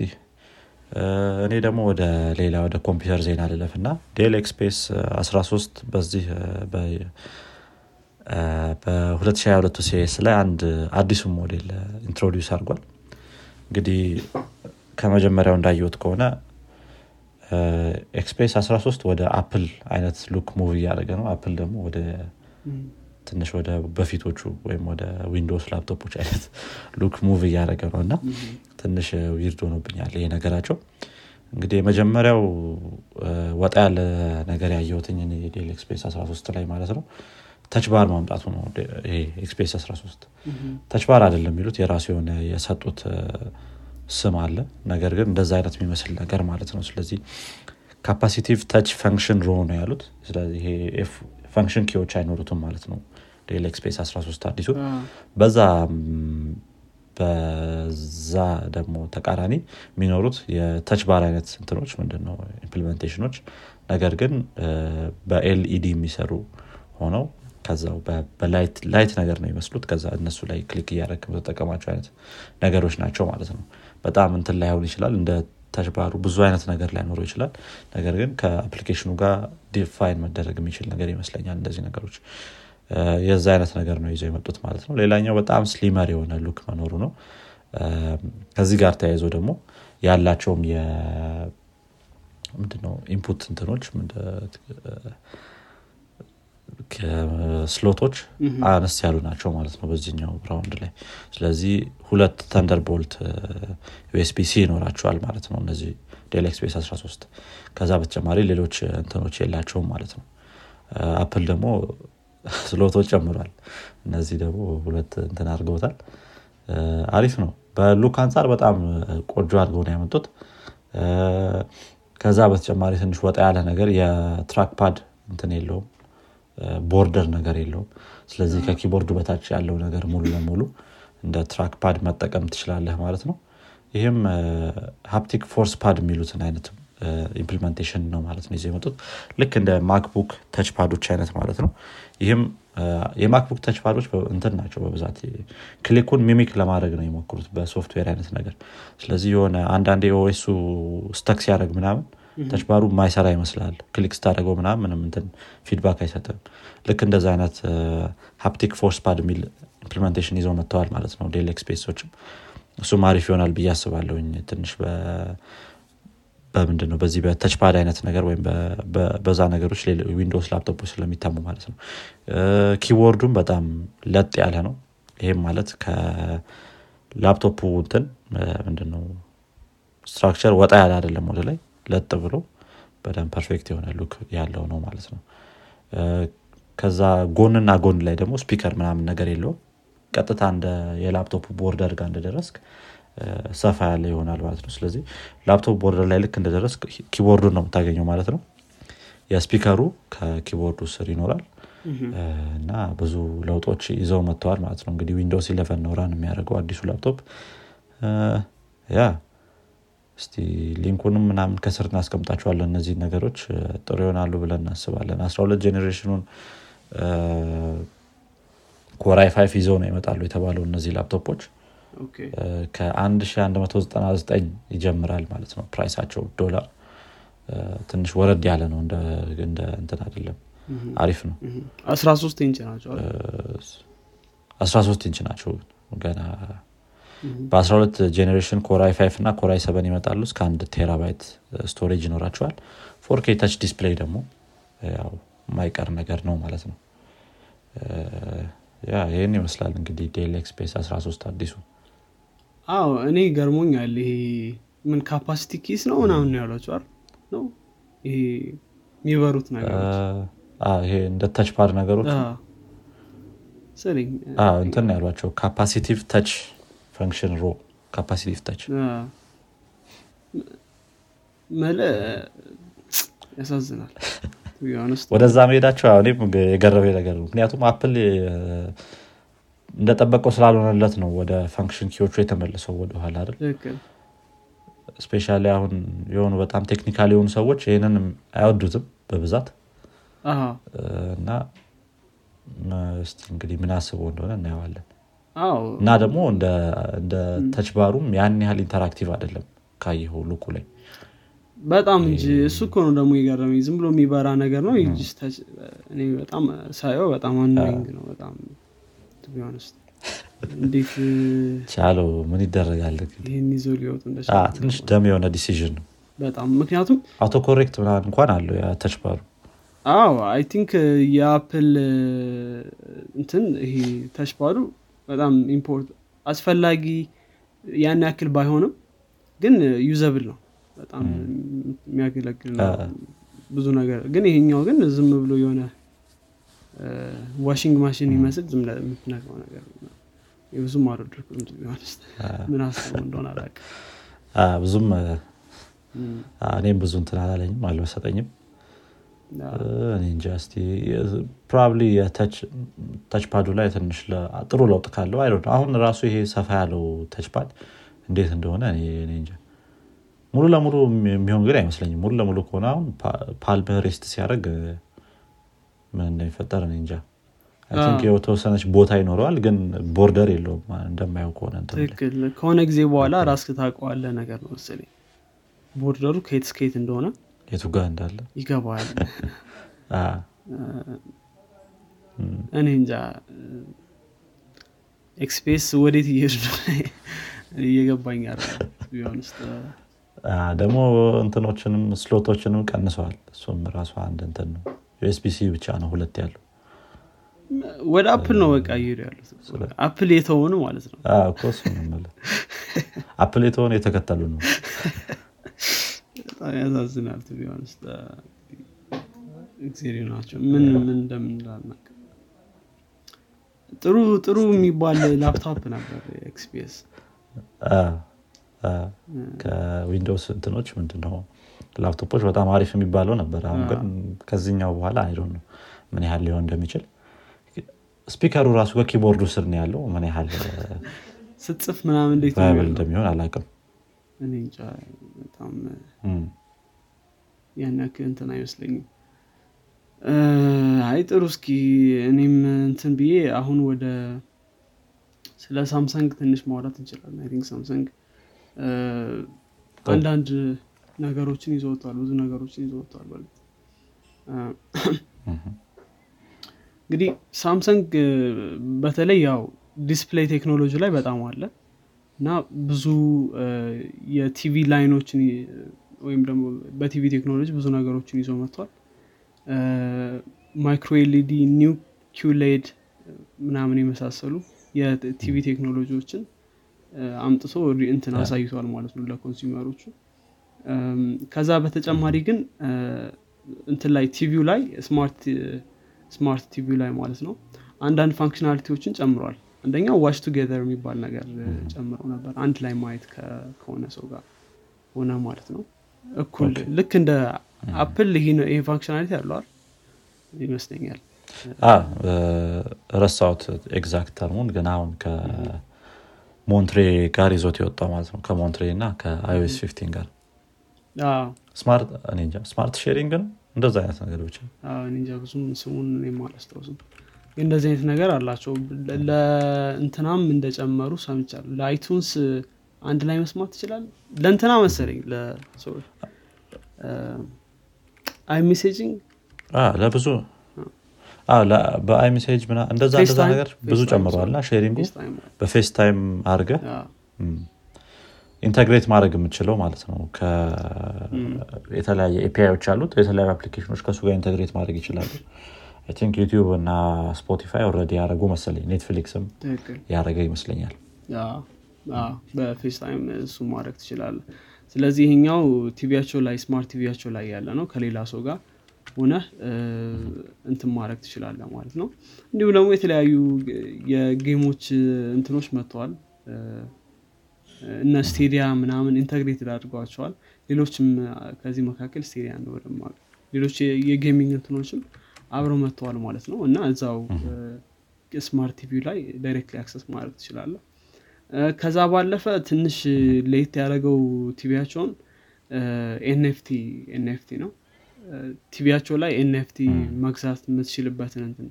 እኔ ደግሞ ወደ ሌላ ወደ ኮምፒውተር ዜና ልለፍ እና Dell XPS 13 በዚህ በ2022 CES ላይ አንድ አዲሱ ሞዴል introduce አድርጓል። እንግዲህ ከመጀመሪያው እንዳየሁት ከሆነ XPS 13 ወደ Apple አይነት look move እያደረገ ነው። Apple ደግሞ ወደ ትንሽ ወደ በፊቶቹ ወይም ወደ Windows ላፕቶፖች አይነት look move እያደረገ ነው እና ትንሽ weird ሆኖብኛል ይሄ ነገራቸው። እንግዲህ የመጀመሪያው ወጣ ያለ ነገር ያየሁት እኝ Dell XPS 13 ላይ ማለት ነው። touch bar ማምጣቱ ነው XPS 13 touch bar አይደለም የሚሉት የራሱ የሆነ የሰጡት ስም አለ። ነገር ግን እንደዛ አይነት የሚመስል ነገር ማለት ነው። ስለዚህ capacitive touch function row ነው ያሉት። ስለዚህ function keyዎች አይኖሩትም ማለት ነው። Dell XPS 13 አዲሱ። በዛ በዛ ደግሞ ተቃራኒ የሚኖሩት የ touch bar አይነት እንትኖች ምንድነው? implementationኖች ነገር ግን በ LED የሚሰሩ ሆነው ከዛው በ light ነገር ነው ይመስሉት ከዛ እነሱ ላይ click እያደረግክ ተጠቀማቸው አይነት ነገሮች ናቸው ማለት ነው። በጣም እንትን ላይሆን ይችላል። እንደ touch barኡ ብዙ አይነት ነገር ላይኖረው ይችላል። ነገር ግን ከ applicationኑ ጋር define መደረግ የሚችል ነገር ይመስለኛል እንደዚህ ነገሮች የዛ አይነት ነገር ነው ይዘው የመጡት ማለት ነው። ሌላኛው በጣም slimmer የሆነ look መኖሩ ነው። ከዚህ ጋር ተያይዞ ደግሞ ያላቸውም ምንድነው? input እንትኖች slotኦች አነስ ያሉ ናቸው ማለት ነው በዚህኛው round ላይ። ስለዚህ ሁለት Thunderbolt USB-C ይኖራቸዋል ማለት ነው እነዚህ Dell XPS 13 ከዛ በተጨማሪ ሌሎች እንትኖች የላቸውም ማለት ነው። Apple ደግሞ slotኦች ጨምሯል። እነዚህ ደግሞ ሁለት እንትን አድርገውታል። አሪፍ ነው። በ look አንጻር በጣም ቆንጆ አድርገው ነው ያመጡት። ከዛ በተጨማሪ ትንሽ ወጣ ያለ ነገር የ track pad እንትን የለውም። border ነገር የለውም። ስለዚህ ከ keyboardኡ በታች ያለው ነገር ሙሉ ለሙሉ እንደ track pad መጠቀም ትችላለህ ማለት ነው። ይህም haptic force pad የሚሉትን አይነት implementation ነው ማለት ነው ይዘው የመጡት። ልክ እንደ MacBook touch padኦች አይነት ማለት ነው። ይህም የ MacBook touch padኦች እንትን ናቸው በብዛት። clickኡን mimic ለማድረግ ነው የሞክሩት በሶፍትዌር አይነት ነገር። ስለዚህ የሆነ አንዳንድ OSኡ stuck ሲያደረግ ምናምን touch barኡ ማይሰራ ይመስላል። click ስታደርገው ምናምን ምንም እንትን feedback አይሰጥም። ልክ እንደዚ አይነት haptic force pad የሚል implementation ይዘው መጥተዋል ማለት ነው። Dell XPSኦችም እሱም አሪፍ ይሆናል ብዬ አስባለሁኝ ትንሽ በምንድን ነው በዚህ በ touch pad አይነት ነገር ወይም በዛ ነገሮች Windows ላፕቶፖች ስለሚታሙ ማለት ነው። keyboardኡም በጣም ለጥ ያለ ነው። ይህም ማለት ከላፕቶፑ እንትን ምንድነው structure ወጣ ያለ አይደለም ወደ ላይ ለጥ ብሎ በደንብ perfect የሆነ look ያለው ነው ማለት ነው። ከዛ ጎንና ጎን ላይ ደግሞ speaker ምናምን ነገር የለውም። ቀጥታ እንደ የላፕቶፕ border ጋር እንደደረስክ ሰፋ ያለ ይሆናል ማለት ነው። ስለዚህ ላፕቶፕ border ላይ ልክ እንደደረስ keyboardኡን ነው የምታገኘው ማለት ነው። የ speakerኡ ከ keyboardኡ ስር ይኖራል። እና ብዙ ለውጦች ይዘው መጥተዋል ማለት ነው። እንግዲህ Windows eleven ነው run የሚያደርገው አዲሱ ላፕቶፕ። ያ እስቲ linkኡንም ምናምን ከስር እናስቀምጣቸዋለን እነዚህ ነገሮች። ጥሩ ይሆናሉ ብለን እናስባለን። አስራ ሁለት generationኑን Core i five ይዘው ነው ይመጣሉ የተባለው እነዚህ ላፕቶፖች ከ1199 ይጀምራል ማለት ነው priceኣቸው ዶላር። ትንሽ ወረድ ያለ ነው እንደ እንትን አይደለም። አሪፍ ነው። እህ። 13 ኢንች ናቸው እ፣ አይደል? 13 ኢንች ናቸው ገና። በ12 generation Core i5 እና Core i7 ይመጣሉ እስከ አንድ terabyte storage ይኖራቸዋል። 4K touch display ደግሞ ያው የማይቀር ነገር ነው ማለት ነው። ያ ይህን ይመስላል እንግዲህ Dell XPS 13 አዲሱ አዎ እኔ ገርሞኛል። ይሄ ምን capacity keys ነው ምናምን ያሏቸው አይደል? ነው? ይሄ የሚበሩት ነገሮች። ይሄ እንደ touch pad ነገሮች? እንትን ያሏቸው። capacitive touch function row capacitive touch መለ ያሳዝናል። ወደዛ መሄዳቸው የገረመኝ ነገር ምክንያቱም Apple እንደጠበቀው ስላልሆነለት ነው ወደ function keyዎቹ የተመለሰው ወደኋላ አይደል? specially አሁን የሆኑ በጣም technical የሆኑ ሰዎች ይህንን አይወዱትም በብዛት። እና እስቲ እንግዲህ ምን አስበው እንደሆነ እናየዋለን። እና ደግሞ እንደ እንደ touch bar ኡም ያን ያህል interactive አይደለም ካየኸው look ኡ ላይ። በጣም እንጂ እሱ እኮ ነው ደግሞ የገረመኝ። ዝም ብሎ የሚበራ ነገር ነው። በጣም ሳየው በጣም annoying ነው በጣም honest። እንዴት ቻለው? ምን ይደረጋል? ይህን ይዞ ሊወጡ ትንሽ dumb የሆነ decision ነው። በጣም ምክንያቱም auto correct ምናምን እንኳን አለው touch bar ኡ አዎ I think የ Apple እንትን ይሄ touchpad ኡ በጣም import አስፈላጊ ያን ያክል ባይሆንም ግን usable ነው። በጣም የሚያገለግል ነው ብዙ ነገር። ግን ይሄኛው ግን ዝም ብሎ የሆነ washing machine ይመስል ዝም የምትነካው ነገር ብዙም honest። ምን አስበው እንደሆነ አላውቅም። ብዙም እኔም ብዙ እንትን አላለኝም አልመሰጠኝም እስቲ probably touch pad ኡ ላይ ትንሽ ጥሩ ለውጥ ካለው አይ አሁን ራሱ ይሄ ሰፋ ያለው touch pad እንዴት እንደሆነ እንጃ። ሙሉ ለሙሉ የሚሆን ግን አይመስለኝም። ሙሉ ለሙሉ ከሆነ አሁን palm rest ሲያደርግ ምን እንደሚፈጠር እኔ እንጃ። የተወሰነች ቦታ ይኖረዋል ግን border የለውም እንደማየው ከሆነ ከሆነ ጊዜ በኋላ ራስህ ታውቀዋለህ ነገር ነው መሰለኝ። border ኡ ከየት እስከየት እንደሆነ የቱ ጋር እንዳለ? ይገባል አ፣ እኔ እንጃ። XPS ወዴት እየሄዱ እየገባኝ ደግሞ እንትኖችንም slot ኦችንም ቀንሰዋል። እሱም ራሱ አንድ እንትን ነው USB-C ብቻ ነው ሁለት ያለው። ወደ Apple ነው በቃ እየሄዱ ያሉት። Apple የተሆኑ ማለት ነው። አፕል የተሆነ የተከተሉ ነው። በጣም ያሳዝናል ቢሆንስ እግዚአብሔር ናቸው ምን ምን እንደምን እንዳልናቅ ጥሩ ጥሩ የሚባል ላፕቶፕ ነበር አ፣ ከዊንዶውስ እንትኖች ምንድነው ላፕቶፖች በጣም አሪፍ የሚባለው ነበር። አሁን ግን ከዚህኛው በኋላ አይዶ ነው ምን ያህል ሊሆን እንደሚችል። ስፒከሩ ራሱ ከኪቦርዱ ስር ነው ያለው። ምን ያህል ስትጽፍ ምናምን? እንደሚሆን እም። ያን ያክል እንትን አይመስለኝም። አይ ጥሩ እስኪ እኔም እንትን ብዬ አሁን ወደ ስለ Samsung ትንሽ ማውራት እንችላለን። I think Samsung አንዳንድ ነገሮችን ይዘወጣል ብዙ ነገሮችን በእርግጥ እ፣ እንግዲህ Samsung በተለይ ያው display technology ላይ በጣም አለ እና ብዙ የ TV line ኦችን ወይም ደግሞ በቲቪ ቴክኖሎጂ ብዙ ነገሮችን ይዞ መጥቷል። micro LED Neo QLED ምናምን የመሳሰሉ የቲቪ ቴክኖሎጂዎችን አምጥቶ እንትን አሳይቷል ማለት ነው ለ consumer ኦቹ ከዛ በተጨማሪ ግን እንትን ላይ ቲቪው ላይ smart TV ው ላይ ማለት ነው አንዳንድ functionality ዎችን ጨምሯል። አንደኛው watch together የሚባል ነገር ጨምረው ነበር አንድ ላይ ማየት ከሆነ ሰው ጋር ሆነ ማለት ነው። እኩል ልክ እንደ Apple ይሄ functionality ያለዋል ይመስለኛል። ረሳሁት exact term ኡን ግን አሁን ከ Monterey ጋር ይዞት የወጣው ማለት ነው ከ Monterey እና ከ iOS 15 ጋር ስማርት እኔ እንጃ ስማርት ሼሪንግ ነው እንደዛ አይነት ነገር ብቻ እንጃ ብዙም ስሙን እኔም አላስታውስም። እንደዚህ አይነት ነገር አላቸው። ለእንትናም እንደጨመሩ ሰምቻለሁ። ለአይቱንስ አንድ ላይ መስማት ትችላል ለእንትና መሰለኝ አይ ሜሴጂንግ ለብዙ በአይሜሴጅ ምና እንደዛ እንደዛ? ነገር ብዙ ፌስታይም ጨምረዋል እና ሼሪንጉ ፌስታይም በፌስ ታይም አድርገ integrate ማድረግ የምችለው ማለት ነው። የተለያየ API ዎች አሉት የተለያዩ application ኦች ከእሱ ጋር integrate ማድረግ ይችላሉ። I think YouTube እና Spotify already ያደረጉ መሰለኝ Netflix ም ያደረገ ይመስለኛል። በ FaceTime እሱ ማድረግ ትችላለ ስለዚህ ይሄኛው ቲቪያቸው ላይ smart TV ያቸው ላይ ያለ ነው። ከሌላ ሰው ጋር ሆነ እንትን ማድረግ ትችላለ ማለት ነው። እንዲሁም ደግሞ የተለያዩ የ game ኦች እንትኖች መጥተዋል እነ Stadia ምናምን integrated አድርገዋቸዋል። ሌሎችም ከዚህ መካከል Stadia ነው የማውቀው። ሌሎች የ gaming እንትኖችም አብረው መጥተዋል ማለት ነው። እና እዛው smart TV ላይ directly access ማድረግ ትችላለ ከዛ ባለፈ ትንሽ ለየት ያደረገው TV ያቸውን NFT NFT ነው። ቲቪያቸው ላይ NFT መግዛት የምትችልበትን እንትን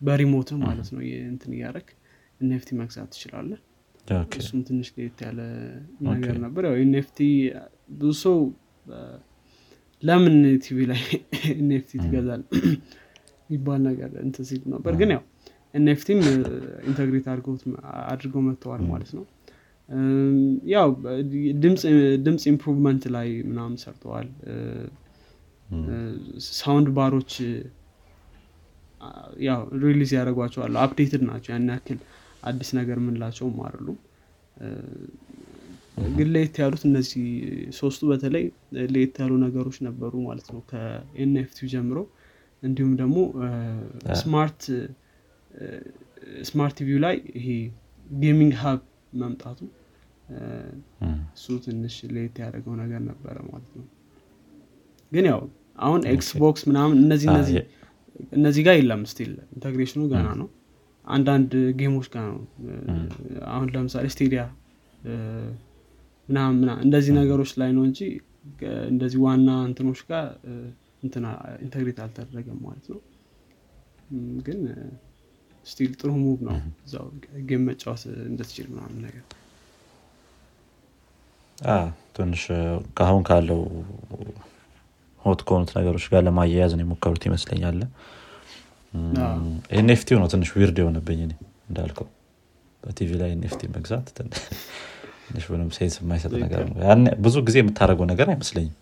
በ remote ማለት ነው። እንትን እያደረግ NFT መግዛት ትችላለህ እሱም ትንሽ ለየት ያለ ነገር ነበር። ያው NFT ብዙ ሰው ለምን ቲቪ ላይ NFT ትገዛል የሚባል ነገር እንትን ሲል ነበር። ግን ያው NFT ም integrate አድርገው መጥተዋል ማለት ነው። ያው ድምፅ improvement ላይ ምናምን ሰርተዋል። sound bar ኦች ያው release ያደረጓቸዋል updated ናቸው ያን ያክል አዲስ ነገር ምንላቸውም አይደሉም እ፣ ግን ለየት ያሉት እነዚህ ሶስቱ በተለይ ለየት ያሉ ነገሮች ነበሩ ማለት ነው። ከ NFT ው ጀምሮ እንዲሁም ደግሞ smart smart TV ው ላይ ይሄ gaming hub መምጣቱ እሱ ትንሽ ለየት ያደረገው ነገር ነበረ ማለት ነው። ግን ያው አሁን Xbox ምናምን እነዚህ እነዚህ እነዚህ ጋር የለም still integration ኑ ገና ነው አንዳንድ game ኦች ጋር ነው። አሁን ለምሳሌ Stadia ምናምን እንደዚህ ነገሮች ላይ ነው እንጂ እንደዚህ ዋና እንትኖች ጋር እንትና integrate አልተደረገም ማለት ነው። ግን still ጥሩ move ነው እዛው game መጫወት እንደትችል ምናምን ነገር። ትንሽ ከአሁን ካለው hot ከሆኑት ነገሮች ጋር ለማያያዝ ነው የሞከሩት ይመስለኛል። አዎ። NFT ው ነው ትንሽ weird የሆነብኝ እኔ እንዳልከው። በቲቪ ላይ NFT መግዛት ትን- ትንሽ ምንም sense የማይሰጥ ነገር ነው። ብዙ ጊዜ የምታደርገው ነገር አይመስለኝም።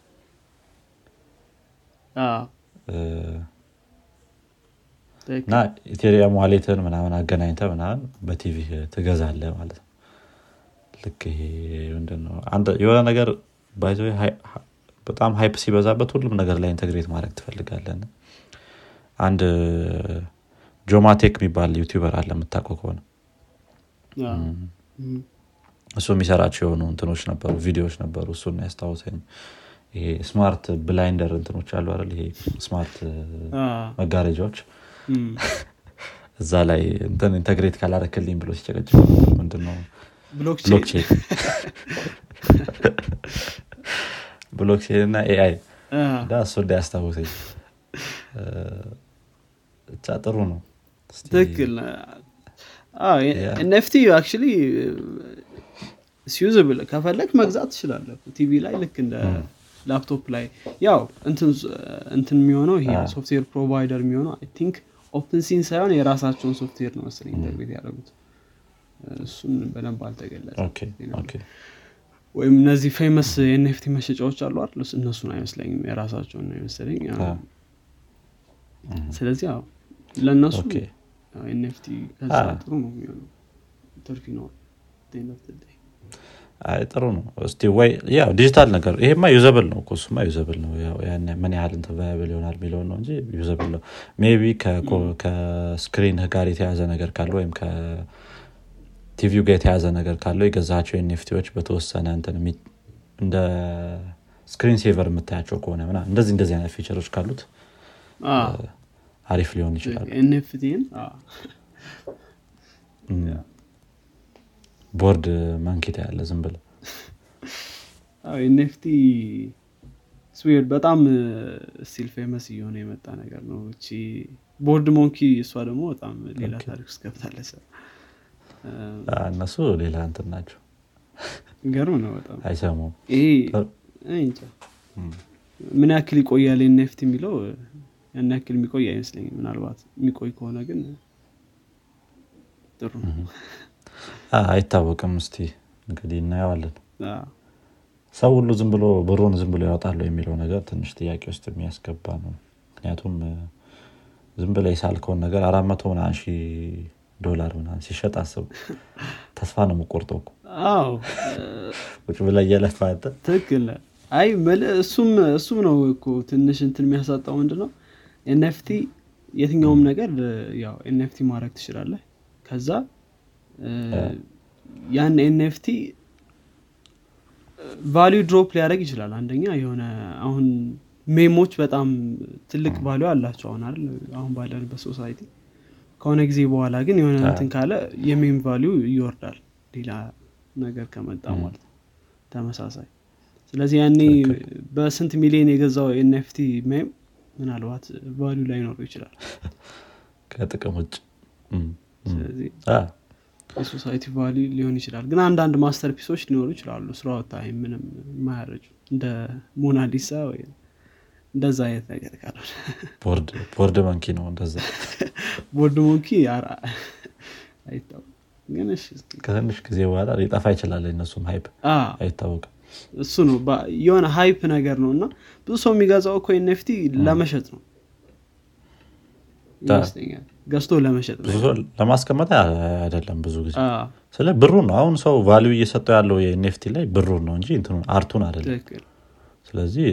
እና Ethereum wallet ን ምናምን አገናኝተ ምናምን በቲቪ ትገዛለ ማለት ነው። ልክ ይሄ ምንድነው አንድ- የሆነ ነገር ባይዘ በጣም hype ሲበዛበት ሁሉም ነገር ላይ integrate ማድረግ ትፈልጋለን አንድ JomaTech የሚባል YouTuber አለ የምታውቀው ከሆነ? እሱ የሚሰራቸው የሆኑ እንትኖች ነበሩ ቪዲዮዎች ነበሩ። እሱን ያስታውሰኝ ይሄ smart blinder እንትኖች አሉ አይደል? ይሄ smart መጋረጃዎች። እዛ ላይ እንትን integrate ካላረክልኝ ብሎ ሲጨቀጭ ምንድነው? ብሎክቼን። ብሎክቼን። እና AI እሱ እንዳያስታውሰኝ ብቻ ጥሩ ነው። ትክክል NFT አክቹሊ ሲዩዝብል ከፈለግ መግዛት ትችላለህ ቲቪ ላይ ልክ እንደ ላፕቶፕ ላይ ያው እንትን የሚሆነው ይሄ software provider የሚሆነው I think OpenSea ን ሳይሆን የራሳቸውን ሶፍትዌር ነው መሰለኝ integrate ያደረጉት። እሱን በደንብ አልተገለጸ ወይም እነዚህ famous የ NFT መሸጫዎች አሉ አይደል? እነሱን አይመስለኝም። የራሳቸውን ነው አዎ። ስለዚህ ለእነሱ NFT ከዛ ጥሩ ነው የሚሆነው። ትርፍ ይኖር አይ ጥሩ ነው። እስቲ ወይ ያው ዲጂታል ነገር ይሄማ usable ነው እኮ እሱማ usable ነው። ምን ያህል እንትን viable ይሆናል የሚለውን ነው እንጂ usable ነው። maybe ከ screen ጋር የተያዘ ነገር ካለ ወይም ከቲቪው ጋር የተያዘ ነገር ካለው የገዛቸው NFT ዎች በተወሰነ እንትን እንደ screen saver የምታያቸው ከሆነ ምናምን እንደዚህ እንደዚህ አይነት feature ኦች ካሉት አሪፍ ሊሆን ይችላል። Bored Monkey ታ ያለ ዝም ብለ NFT's weird በጣም still famous እየሆነ የመጣ ነገር ነው። እቺ Bored Monkey እሷ ደግሞ በጣም ሌላ ታሪክ ውስጥ ገብታለች። እነሱ ሌላ እንትን ናቸው። ገርም ነው በጣም። አይሰሙም። ምን ያክል ይቆያል NFT የሚለው ያን ያክል የሚቆይ አይመስለኝም። ምናልባት የሚቆይ ከሆነ ግን ጥሩ አይታወቅም። እስቲ እንግዲህ እናየዋለን። ሰው ሁሉ ዝም ብሎ ብሩን ዝም ብሎ ያወጣሉ የሚለው ነገር ትንሽ ጥያቄ ውስጥ የሚያስገባ ነው። ምክንያቱም ዝም ብለ የሳልከውን ነገር አራት መቶ ምናምን ሺህ ዶላር ምናምን ሲሸጥ አስቡ ተስፋ ነው የምቆርጠው እኮ። ቁጭ ብለ እየለፋ አንተ። ትክክል። አይ እሱም እሱም ነው እኮ ትንሽ እንትን የሚያሳጣው ምንድን ነው NFT የትኛውም ነገር ያው NFT ማድረግ ትችላለህ። ከዛ ያን NFT value drop ሊያደርግ ይችላል። አንደኛ የሆነ አሁን meme ኦች በጣም ትልቅ value አላቸው አሁን አይደል? አሁን ባለንበት society ከሆነ ጊዜ በኋላ ግን የሆነ እንትን ካለ የ meme value ይወርዳል። ሌላ ነገር ከመጣ ማለት ነው። ተመሳሳይ። ስለዚህ ያኔ በስንት ሚሊዮን የገዛው NFT meme ምናልባት value ላይኖረው ይችላል። ከጥቅም ውጭ። ስለዚህ የ society value ሊሆን ይችላል። ግን አንዳንድ masterpiece ኦች ሊኖሩ ይችላሉ። ስራው time ምንም የማያረጁ እንደ ሞናሊሳ ወይ እንደዛ አይነት ነገር ካልሆነ። Bored Monkey ነው እንደዛ። Bored እስኪ። ከትንሽ ጊዜ በኋላ ሊጠፋ ይችላል። እነሱም hype አይታወቅም። እሱ ነው። የሆነ hype ነገር ነው እና ብዙ ሰው የሚገዛው እኮ NFT ለመሸጥ ነው። ይመስለኛል። ገዝቶ ለመሸጥ ለማስቀመጥ አይደለም ብዙ ጊዜ። ስለ ብሩን ነው። አሁን ሰው value እየሰጠው ያለው የ NFT ላይ ብሩን ነው እንጂ እንትኑን art ኡን አይደለም። ስለዚህ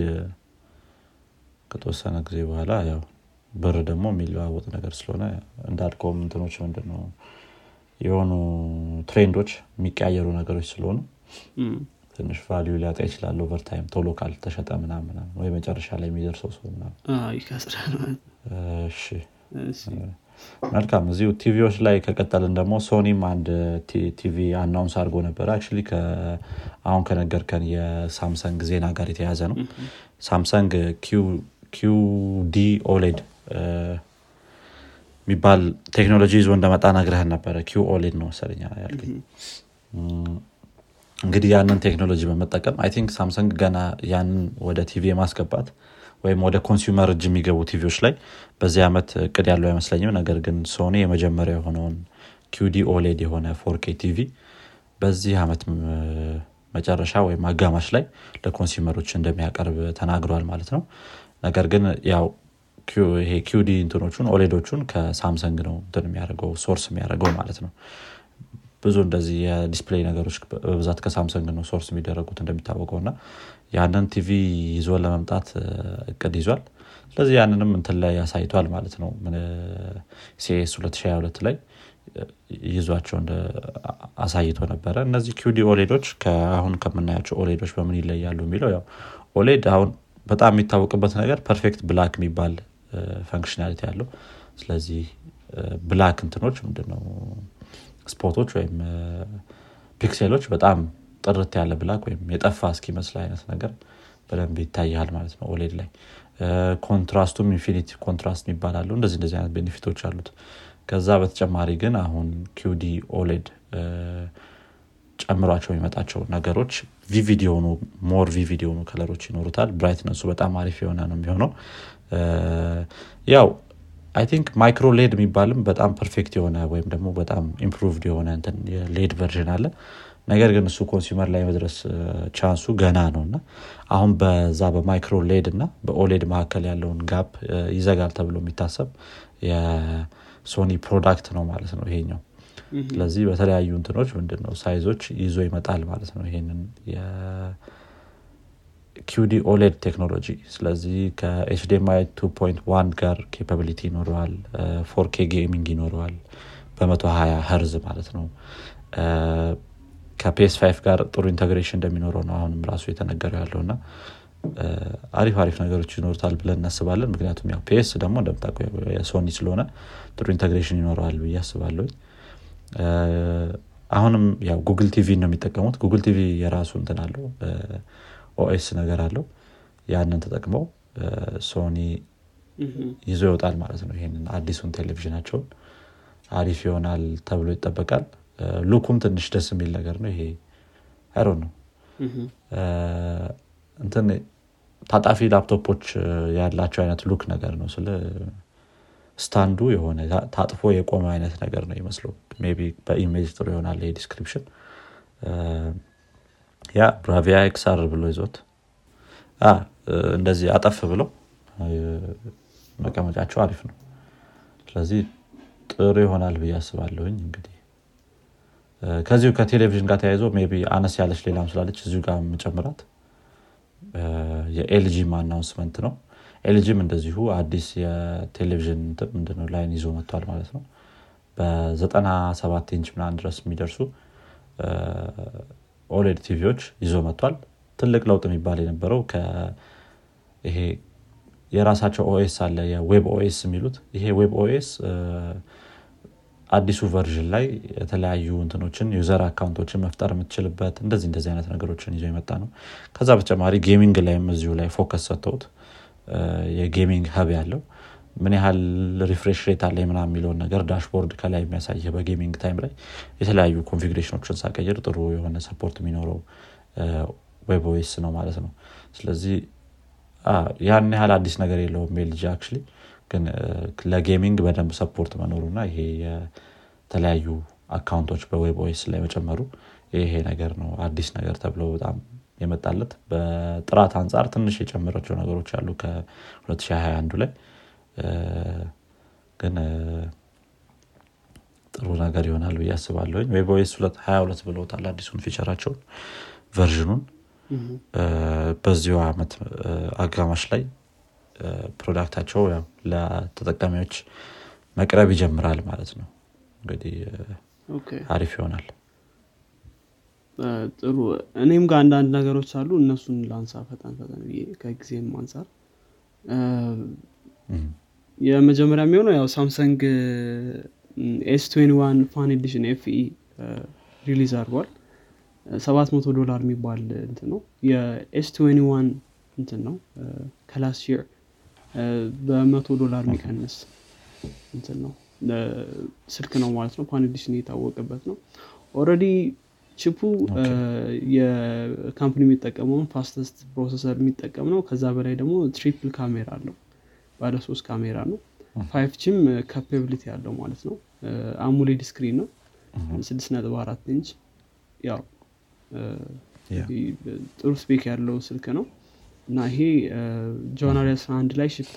ከተወሰነ ጊዜ በኋላ ያው ብር ደግሞ የሚለዋወጥ ነገር ስለሆነ እንዳልከውም እንትኖች ምንድን ነው የሆኑ trend ኦች የሚቀያየሩ ነገሮች ስለሆኑ ትንሽ value ሊያጣ ይችላል overtime ቶሎ ካልተሸጠ ምናምን ወይ መጨረሻ ላይ የሚደርሰው ሰው ምናምን። መልካም እዚሁ ቲቪዎች ላይ ከቀጠልን ደግሞ ሶኒም አንድ TV announce አድርጎ ነበረ actually አሁን ከነገርከን የሳምሰንግ ዜና ጋር የተያዘ ነው። ሳምሰንግ QD OLED የሚባል ቴክኖሎጂ ይዞ እንደመጣ ነግረህን ነበረ። Q OLED ነው መሰለኝ ያልከኝ እንግዲህ ያንን ቴክኖሎጂ በመጠቀም I think ሳምሰንግ ገና ያንን ወደ ቲቪ የማስገባት ወይም ወደ consumer እጅ የሚገቡ ቲቪዎች ላይ በዚህ ዓመት እቅድ ያለው አይመስለኝም። ነገር ግን ሶኒ የመጀመሪያ የሆነውን QD OLED የሆነ ፎርኬ ቲቪ በዚህ ዓመት መጨረሻ ወይም አጋማሽ ላይ ለ consumer ኦች እንደሚያቀርብ ተናግሯል ማለት ነው። ነገር ግን ያው ይሄ QD እንትኖቹን OLED ኦቹን ከሳምሰንግ ነው እንትን የሚያደርገው source የሚያደርገው ማለት ነው ብዙ እንደዚህ የ display ነገሮች በብዛት ከሳምሰንግ ነው source የሚደረጉት እንደሚታወቀው እና ያንን ቲቪ ይዞ ለመምጣት እቅድ ይዟል። ስለዚህ ያንንም እንትን ላይ ያሳይቷል ማለት ነው። CES 2022 ላይ ይዟቸው አሳይቶ ነበረ። እነዚህ QD OLED ኦች አሁን ከምናያቸው OLED ኦች በምን ይለያሉ የሚለው ያው OLED አሁን በጣም የሚታወቅበት ነገር perfect black የሚባል functionality ያለው ስለዚህ black እንትኖች ምንድነው spot ኦች ወይም pixel ኦች በጣም ጥርት ያለ black ወይም የጠፋ እስኪመስል አይነት ነገር በደንብ ይታያል ማለት ነው OLED ላይ። contrast ኡም infinity contrast ይባላሉ እንደዚህ እንደዚህ አይነት benefit ኦች አሉት። ከዛ በተጨማሪ ግን አሁን QD OLED ጨምሯቸው የሚመጣቸው ነገሮች vivid የሆኑ more vivid የሆኑ color ኦች ይኖሩታል። brightness ኡ በጣም አሪፍ የሆነ ነው የሚሆነው። ያው I think micro LED የሚባልም በጣም perfect የሆነ ወይም ደግሞ በጣም improved የሆነ እንትን የ LED version አለ። ነገር ግን እሱ consumer ላይ መድረስ chance ኡ ገና ነው እና አሁን በዛ በ micro LED እና በ OLED መካከል ያለውን gap ይዘጋል ተብሎ የሚታሰብ የሶኒ product ነው ማለት ነው ይሄኛው። ስለዚህ በተለያዩ እንትኖች ምንድን ነው size ኦች ይዞ ይመጣል ማለት ነው ይሄንን QD OLED ቴክኖሎጂ። ስለዚህ ከ HDMI 2.1 ጋር capability ይኖረዋል 4K gaming ይኖረዋል በ120 ሄርዝ ማለት ነው። ከፒኤስ 5 ጋር ጥሩ integration እንደሚኖረው ነው አሁንም ራሱ የተነገረው ያለው እና አሪፍ አሪፍ ነገሮች ይኖሩታል ብለን እናስባለን። ምክንያቱም ያው ፒኤስ ደግሞ እንደምታውቀው የሶኒ ስለሆነ ጥሩ integration ይኖረዋል ብዬ አስባለሁ አሁንም ያው ጉግል ቲቪ ነው የሚጠቀሙት። ጉግል ቲቪ የራሱ እንትን አለው OS ነገር አለው። ያንን ተጠቅመው ሶኒ ይዞ ይወጣል ማለት ነው። ይህንን አዲሱን ቴሌቪዥናቸውን አሪፍ ይሆናል ተብሎ ይጠበቃል። look ኡም ትንሽ ደስ የሚል ነገር ነው ይሄ። አይሮ ነው እንትን ታጣፊ ላፕቶፖች ያላቸው አይነት ሉክ ነገር ነው። ስለ ስታንዱ የሆነ ታጥፎ የቆመ አይነት ነገር ነው ይመስለው ቢ በኢሜጅ ጥሩ ይሆናል ይሄ ዲስክሪፕሽን ያ ብራቪያ ኤክስአር ብሎ ይዞት እንደዚህ አጠፍ ብለው መቀመጫቸው አሪፍ ነው። ስለዚህ ጥሩ ይሆናል ብዬ አስባለሁኝ እንግዲህ። ከዚሁ ከቴሌቪዥን ጋር ተያይዞ ቢ አነስ ያለች ሌላም ስላለች እዚሁ ጋር መጨምራት የኤልጂም announcement ነው። ኤልጂም እንደዚሁ አዲስ የቴሌቪዥን ምንድነው line ይዞ መጥቷል ማለት ነው። በ97 ኢንች ምናን ድረስ የሚደርሱ OLED TV ዎች ይዞ መጥቷል። ትልቅ ለውጥ የሚባል የነበረው ይሄ የራሳቸው OS አለ የዌብ ኦኤስ የሚሉት ይሄ ዌብ ኦኤስ አዲሱ version ላይ የተለያዩ እንትኖችን user account ኦችን መፍጠር የምትችልበት እንደዚህ እንደዚህ አይነት ነገሮችን ይዞ የመጣ ነው። ከዛ በተጨማሪ gaming ላይም እዚሁ ላይ focus ሰጥተውት የ gaming hub ያለው ምን ያህል refresh rate አለ ምና የሚለውን ነገር dashboard ከላይ የሚያሳይ በ gaming time ላይ የተለያዩ configuration ኦችን ሳቀይር ጥሩ የሆነ support የሚኖረው ዌብ ኦኤስ ነው ማለት ነው። ስለዚህ ያን ያህል አዲስ ነገር የለውም ኤልጂ actually ግን ለ gaming በደንብ support መኖሩና ይሄ የተለያዩ account ኦች በዌብ ኦኤስ ላይ መጨመሩ ይሄ ነገር ነው አዲስ ነገር ተብሎ በጣም የመጣለት። በጥራት አንጻር ትንሽ የጨመረቸው ነገሮች አሉ ከ2021 ላይ ግን ጥሩ ነገር ይሆናል ብዬ አስባለሁኝ። ዌብ ኦኤስ 22 ብለውታል አዲሱን feature ኣቸውን version ኡን። በዚሁ አመት አጋማሽ ላይ product ኣቸው ለተጠቃሚዎች መቅረብ ይጀምራል ማለት ነው። እንግዲህ አሪፍ ይሆናል። ጥሩ። እኔም ጋር አንዳንድ ነገሮች አሉ እነሱን ላንሳ ፈጠን ፈጠን ከጊዜም አንጻር የመጀመሪያ የሚሆነው ያው ሳምሰንግ ኤስ ዋን fan edition FE ሪሊዝ አድርጓል። ሰባት መቶ ዶላር የሚባል እንትን ነው። የኤስ ዋን እንትን ነው። ከላስት የር በመቶ ዶላር የሚቀንስ እንትን ነው። ስልክ ነው ማለት ነው። ፋን ኤዲሽን የታወቀበት ነው። ኦረዲ ቺፑ የካምፕኒ የሚጠቀመውን ፋስተስት ፕሮሰሰር የሚጠቀም ነው። ከዛ በላይ ደግሞ ትሪፕል ካሜራ አለው ባለ ሶስት ካሜራ ነው። ፋይቭ ቺም capability ያለው ማለት ነው። AMOLED screen ነው። ስድስት ነጥብ አራት ኢንች ያው ጥሩ spec ያለው ስልክ ነው። እና ይሄ January 11 ላይ ship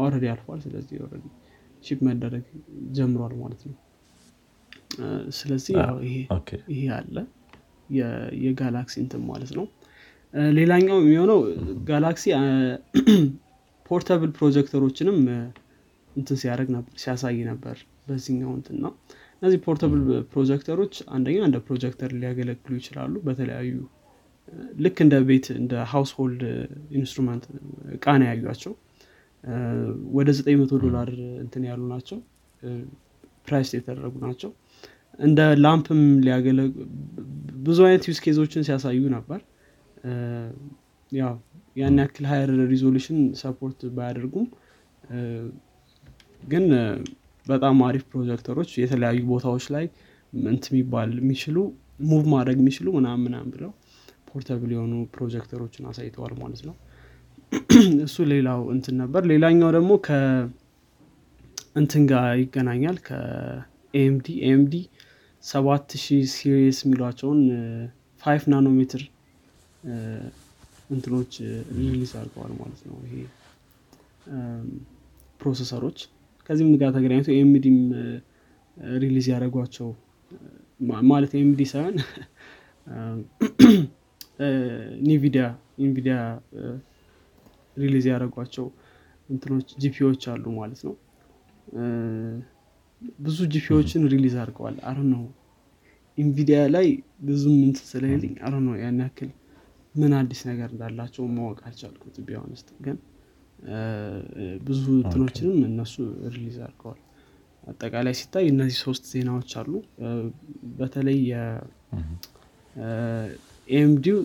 already አልፏል። ስለዚህ already ship መደረግ ጀምሯል ማለት ነው። ስለዚህ ይሄ አለ። የጋላክሲ እንትን ማለት ነው። ሌላኛው የሚሆነው ጋላክሲ portable projector ኦችንም እንትን ሲያደርግ ነበር ሲያሳይ ነበር በዚህኛው እንትን ነው። እነዚህ portable projector ኦች አንደኛ እንደ ፕሮጀክተር ሊያገለግሉ ይችላሉ በተለያዩ ልክ እንደ ቤት እንደ household instrument እቃ ነው ያዩቸው ወደ 900 ዶላር እንትን ያሉ ናቸው። price የተደረጉ ናቸው። እንደ ላምፕም ሊያገለ ብዙ አይነት use case ኦችን ሲያሳዩ ነበር። ያው ያን ያክል higher resolution support ባያደርጉም ግን በጣም አሪፍ ፕሮጀክተሮች የተለያዩ ቦታዎች ላይ ምንት የሚባል የሚችሉ move ማድረግ የሚችሉ ምናም ምናም ብለው portable የሆኑ ፕሮጀክተሮችን አሳይተዋል ማለት ነው። እሱ ሌላው እንትን ነበር። ሌላኛው ደግሞ ከእንትን ጋር ይገናኛል። ከ AMD AMD ሰባት ሺህ series የሚሏቸውን five nanometer እንትኖች release አድርገዋል ማለት ነው ይሄ processor ኦች። ከዚህም ጋር ተገናኝቶ AMD ም release ያደረጓቸው ማለት AMD ሳይሆን Nvidia Nvidia release ያደረጓቸው እንትኖች GPU ዎች አሉ ማለት ነው። ብዙ GPU ዎችን release አድርገዋል። አረ ነው። Nvidia ላይ ብዙም ምንት ስለሌለኝ አረ ነው ያን ያክል ምን አዲስ ነገር እንዳላቸው ማወቅ አልቻልኩት ቢሆንስት ግን ብዙ እንትኖችንም እነሱ release አድርገዋል። አጠቃላይ ሲታይ እነዚህ ሶስት ዜናዎች አሉ። በተለይ የ AMD ው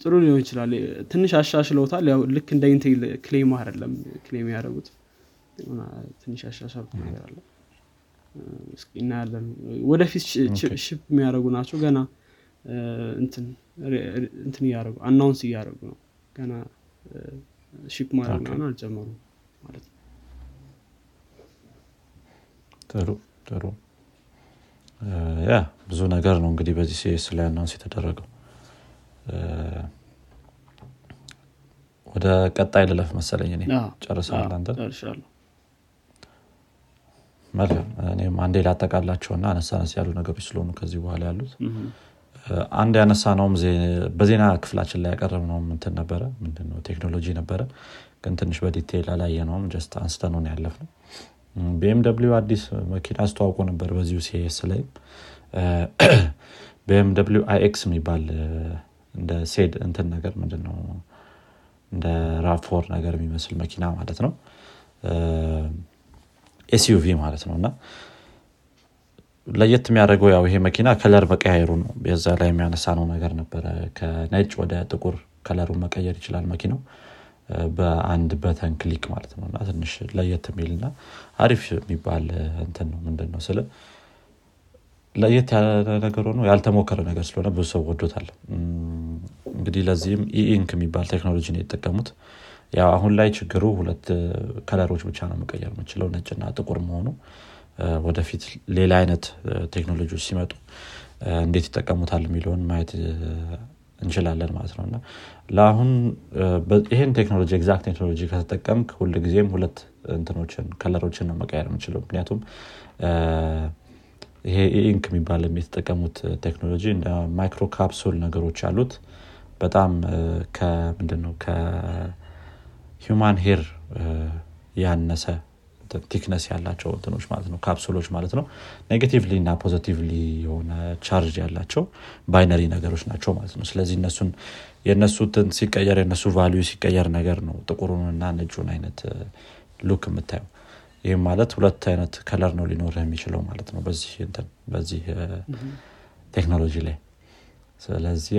ጥሩ ሊሆን ይችላል። ትንሽ አሻሽለውታል። ልክ እንደ Intel claim አይደለም claim ያደረጉት። ትንሽ ያሻሻሉት ነገር አለ። እናያለን። ወደፊት ship የሚያደርጉ ናቸው። ገና እንትን እያደረጉ announce እያደረጉ ነው። ገና ship ማድረግ ነው አልጀመሩ ማለት ነው። ጥሩ ጥሩ። ያ ብዙ ነገር ነው እንግዲህ በዚህ CES ላይ announce የተደረገው። ወደ ቀጣይ ልለፍ መሰለኝ እኔ። ጨርሰሃል አንተ? መልካም። እኔም አንዴ ላጠቃላቸውና አነሳነስ ያሉ ነገሮች ስለሆኑ ከዚህ በኋላ ያሉት አንድ ያነሳ ነውም በዜና ክፍላችን ላይ ያቀረብ ነውም እንትን ነበረ ምንድነው ቴክኖሎጂ ነበረ። ግን ትንሽ በ detail አላየ ነውም just አንስተነውን ያለፍ ነው BMW አዲስ መኪና አስተዋውቆ ነበር በዚሁ CES ላይ BMW iX የሚባል እንደ ሴድ እንትን ነገር ምንድነው እንደ RAV4 ነገር የሚመስል መኪና ማለት ነው። SUV ማለት ነው። እና ለየት የሚያደርገው ያው ይሄ መኪና color መቀያየሩ ነው። የዛ ላይ የሚያነሳ ነው ነገር ነበረ። ከነጭ ወደ ጥቁር color ኡን መቀየር ይችላል መኪናው። በአንድ button click ማለት ነው። እና ትንሽ ለየት የሚልና አሪፍ የሚባል እንትን ነው ምንድን ነው ስለ ለየት ያለ ነገር ሆኖ ያልተሞከረ ነገር ስለሆነ ብዙ ሰው ወዶታል። እንግዲህ ለዚህም E Ink የሚባል ቴክኖሎጂ ነው የተጠቀሙት። ያው አሁን ላይ ችግሩ ሁለት color ኦች ብቻ ነው መቀየር የምችለው ነጭና ጥቁር መሆኑ ወደፊት ሌላ አይነት ቴክኖሎጂዎች ሲመጡ እንዴት ይጠቀሙታል የሚለውን ማየት እንችላለን ማለት ነው። እና ለአሁን ይህን ቴክኖሎጂ exact ቴክኖሎጂ ከተጠቀምክ ሁል ጊዜም ሁለት እንትኖችን color ኦችን ነው መቀየር የምችለው ምክንያቱም ይሄ ink የሚባል የተጠቀሙት ቴክኖሎጂ እንደ micro capsule ነገሮች አሉት። በጣም ከምንድነው ከ human hair ያነሰ thickness ያላቸው እንትኖች ማለት ነው ካፕሱሎች ማለት ነው። negatively እና positively የሆነ ቻርጅ ያላቸው binary ነገሮች ናቸው ማለት ነው። ስለዚህ እነሱን የእነሱ ሲቀየር የእነሱ value ሲቀየር ነገር ነው ጥቁሩንና ነጩን አይነት look የምታየው። ይህም ማለት ሁለት አይነት color ነው ሊኖር የሚችለው ማለት ነው በዚህ ቴክኖሎጂ ላይ። ስለዚህ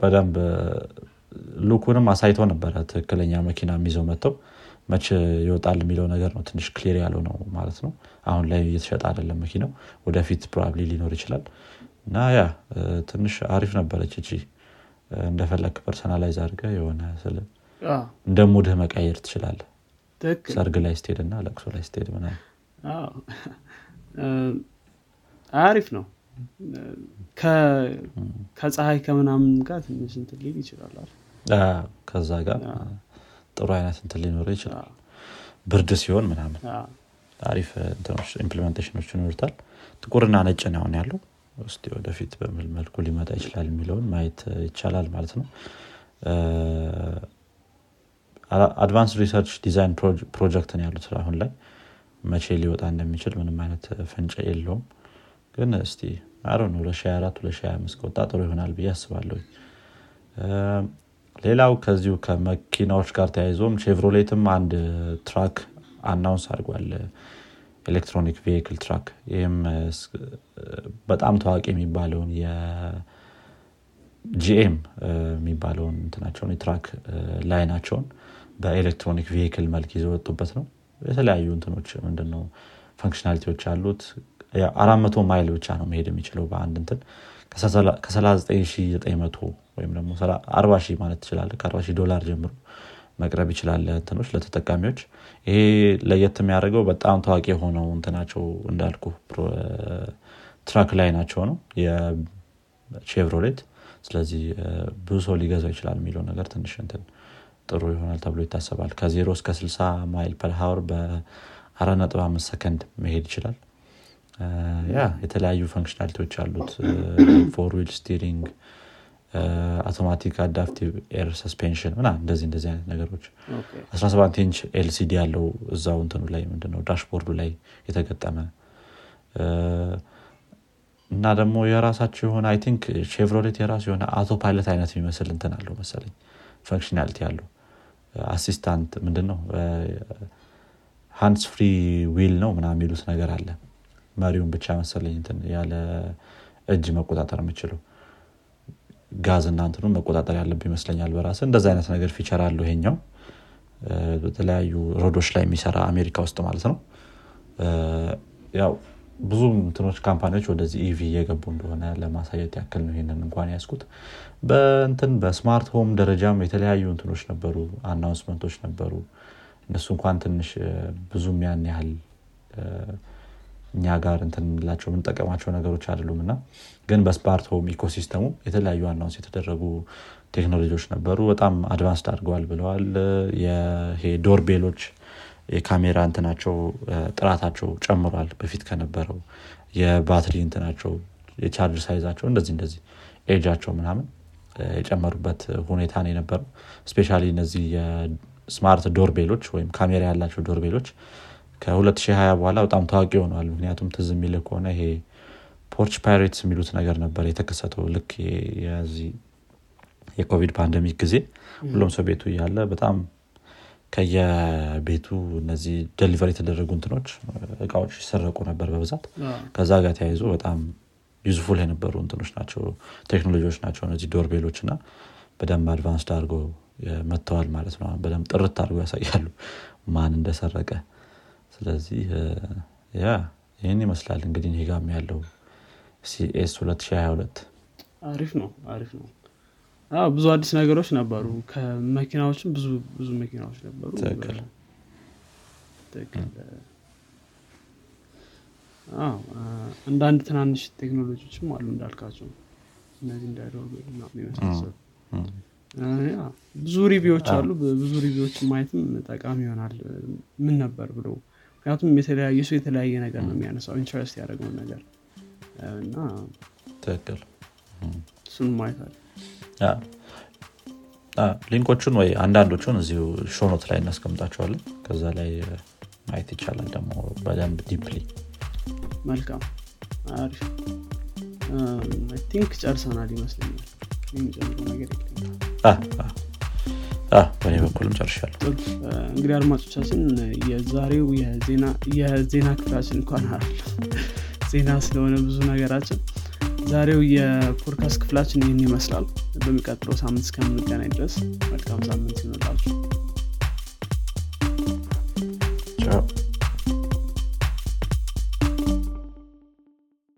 በደንብ look ኡንም አሳይቶ ነበረ ትክክለኛ መኪና የሚይዘው መች ይወጣል የሚለው ነገር ነው ትንሽ clear ያለው ነው ማለት ነው። አሁን ላይ እየተሸጠ አይደለም መኪናው ወደፊት probably ሊኖር ይችላል። እና ያ ትንሽ አሪፍ ነበረች እቺ። እንደፈለግ personalize አድርገ የሆነ ስለ እንደ mood ህ መቀየር ትችላለ ሰርግ ላይ ስትሄድ እና ለቅሶ ላይ ስትሄድ ምና አሪፍ ነው። ከፀሐይ ከምናምን ጋር ትንሽ እንትን ሊል ይችላል ከዛ ጋር ጥሩ አይነት እንትን ሊኖረ ይችላል። ብርድ ሲሆን ምናምን አሪፍ implementation ኦች ይኖሩታል። ጥቁርና ነጭ ነው ያለው። እስቲ ወደፊት በምል መልኩ ሊመጣ ይችላል የሚለውን ማየት ይቻላል ማለት ነው። advance research design project ነው ያሉት አሁን ላይ። መቼ ሊወጣ እንደሚችል ምንም አይነት ፍንጭ የለውም። ግን እስቲ አሮ ነው 2024 2025 ከወጣ ጥሩ ይሆናል ብዬ አስባለሁ ሌላው ከዚሁ ከመኪናዎች ጋር ተያይዞም Chevrolet ም አንድ truck announce አድርጓል። electronic vehicle truck ይህም በጣም ታዋቂ የሚባለውን የ GM የሚባለውን እንትናቸውን የ truck line ኣቸውን በ electronic vehicle መልክ ይዘው ወጡበት ነው። የተለያዩ እንትኖች ምንድነው functionality ዎች አሉት። አራት መቶ ማይል ብቻ ነው መሄድ የሚችለው በአንድ እንትን። ከ39900 ወይም ደግሞ አርባ ሺህ ማለት ትችላለ ከአርባ ሺህ ዶላር ጀምሮ መቅረብ ይችላል እንትኖች ለተጠቃሚዎች። ይሄ ለየት የሚያደርገው በጣም ታዋቂ የሆነው እንትናቸው እንዳልኩ truck ላይ ናቸው ነው። የቼቭሮሌት ስለዚህ ብዙ ሰው ሊገዛው ይችላል የሚለው ነገር ትንሽ እንትን ጥሩ ይሆናል ተብሎ ይታሰባል። ከዜሮ እስከ 60 mile per hour በ4.5 ሰከንድ መሄድ ይችላል። ያ የተለያዩ functionality ዎች አሉት። four wheel steering automatic adaptive air suspension ምና እንደዚህ እንደዚህ አይነት ነገሮች 17 inch LCD ያለው እዛው እንትኑ ላይ ምንድነው dashboard ኡ ላይ የተገጠመ እና ደግሞ የራሳቸው የሆነ I think ቼቭሮሌት የራሱ የሆነ auto pilot አይነት የሚመስል እንትን አለው መሰለኝ functionality አለው assistant ምንድን ነው hands free wheel ነው ምና የሚሉት ነገር አለ። መሪውን ብቻ መሰለኝ ያለ እጅ መቆጣጠር የምችለው ጋዝ እና እንትኑ መቆጣጠር ያለብህ ይመስለኛል በራስ እንደዚ አይነት ነገር feature አለው ይሄኛው። በተለያዩ road ኦች ላይ የሚሰራ አሜሪካ ውስጥ ማለት ነው። ያው ብዙ እንትኖች company ዎች ወደዚህ EV እየገቡ እንደሆነ ለማሳየት ያክል ነው ይሄንን እንኳን ያነሳሁት በእንትን በ smart home ደረጃም የተለያዩ እንትኖች ነበሩ announcement ኦች ነበሩ። እነሱ እንኳን ትንሽ ብዙም ያን ያህል እኛ ጋር እንትንላቸው የምንጠቀማቸው ነገሮች አይደሉም። እና ግን በ smart home ecosystem ኡ የተለያዩ announce የተደረጉ ቴክኖሎጂዎች ነበሩ። በጣም advanced አድርገዋል ብለዋል። ይሄ doorbell ኦች የካሜራ እንትናቸው ጥራታቸው ጨምሯል በፊት ከነበረው። የባትሪ እንትናቸው የ charge size ኣቸው እንደዚህ እንደዚህ age ኣቸው ምናምን የጨመሩበት ሁኔታ ነው የነበረው። especially እነዚህ የ smart doorbell ኦች ወይም ካሜራ ያላቸው doorbell ኦች ከ2020 በኋላ በጣም ታዋቂ ሆነዋል ምክንያቱም ትዝ የሚል ከሆነ ይሄ porch pirates የሚሉት ነገር ነበር የተከሰተው ልክ የኮቪድ pandemic ጊዜ። ሁሉም ሰው ቤቱ እያለ በጣም ከየቤቱ እነዚህ deliver የተደረጉ እንትኖች እቃዎች ይሰረቁ ነበር በብዛት። ከዛ ጋር ተያይዞ በጣም useful የነበሩ እንትኖች ናቸው ቴክኖሎጂዎች ናቸው እነዚህ doorbell ኦች እና በደንብ advanced አድርጎ መጥተዋል ማለት ነው። በደንብ ጥርት አድርጎ ያሳያሉ ማን እንደሰረቀ ስለዚህ ያ ይህን ይመስላል እንግዲህ እኔ ጋር ያለው CES 2022 አሪፍ ነው አሪፍ ነው። ብዙ አዲስ ነገሮች ነበሩ። ከመኪናዎችም ብዙ ብዙ መኪናዎች ነበሩ። አንዳንድ ትናንሽ ቴክኖሎጂዎችም አሉ እንዳልካቸው። እነዚህ እንዳይደርጉ የመሳሰሉ ብዙ review ዎች አሉ። ብዙ review ዎች ማየትም ጠቃሚ ይሆናል። ምን ነበር ብሎ ምክንያቱም የተለያየ ሰው የተለያየ ነገር ነው የሚያነሳው interest ያደረገውን ነገር። እና ትክክል። እሱን አለ። link ኦቹን ወይ አንዳንዶቹን እዚሁ show note ላይ እናስቀምጣቸዋለን። ከዛ ላይ ማየት ይቻላል ደግሞ በደንብ deeply መልካም። አሪፍ። think ጨርሰናል ይመስለኛል። የሚጨምሩ ነገር በእኔ በኩልም ጨርሻለሁ። እንግዲህ አድማጮቻችን የዛሬው የዜና ክፍላችን እንኳን ዜና ስለሆነ ብዙ ነገራችን። ዛሬው የፖድካስት ክፍላችን ይህን ይመስላል። በሚቀጥለው ሳምንት እስከምንገናኝ ድረስ መልካም ሳምንት ይሆንላችሁ ቻው።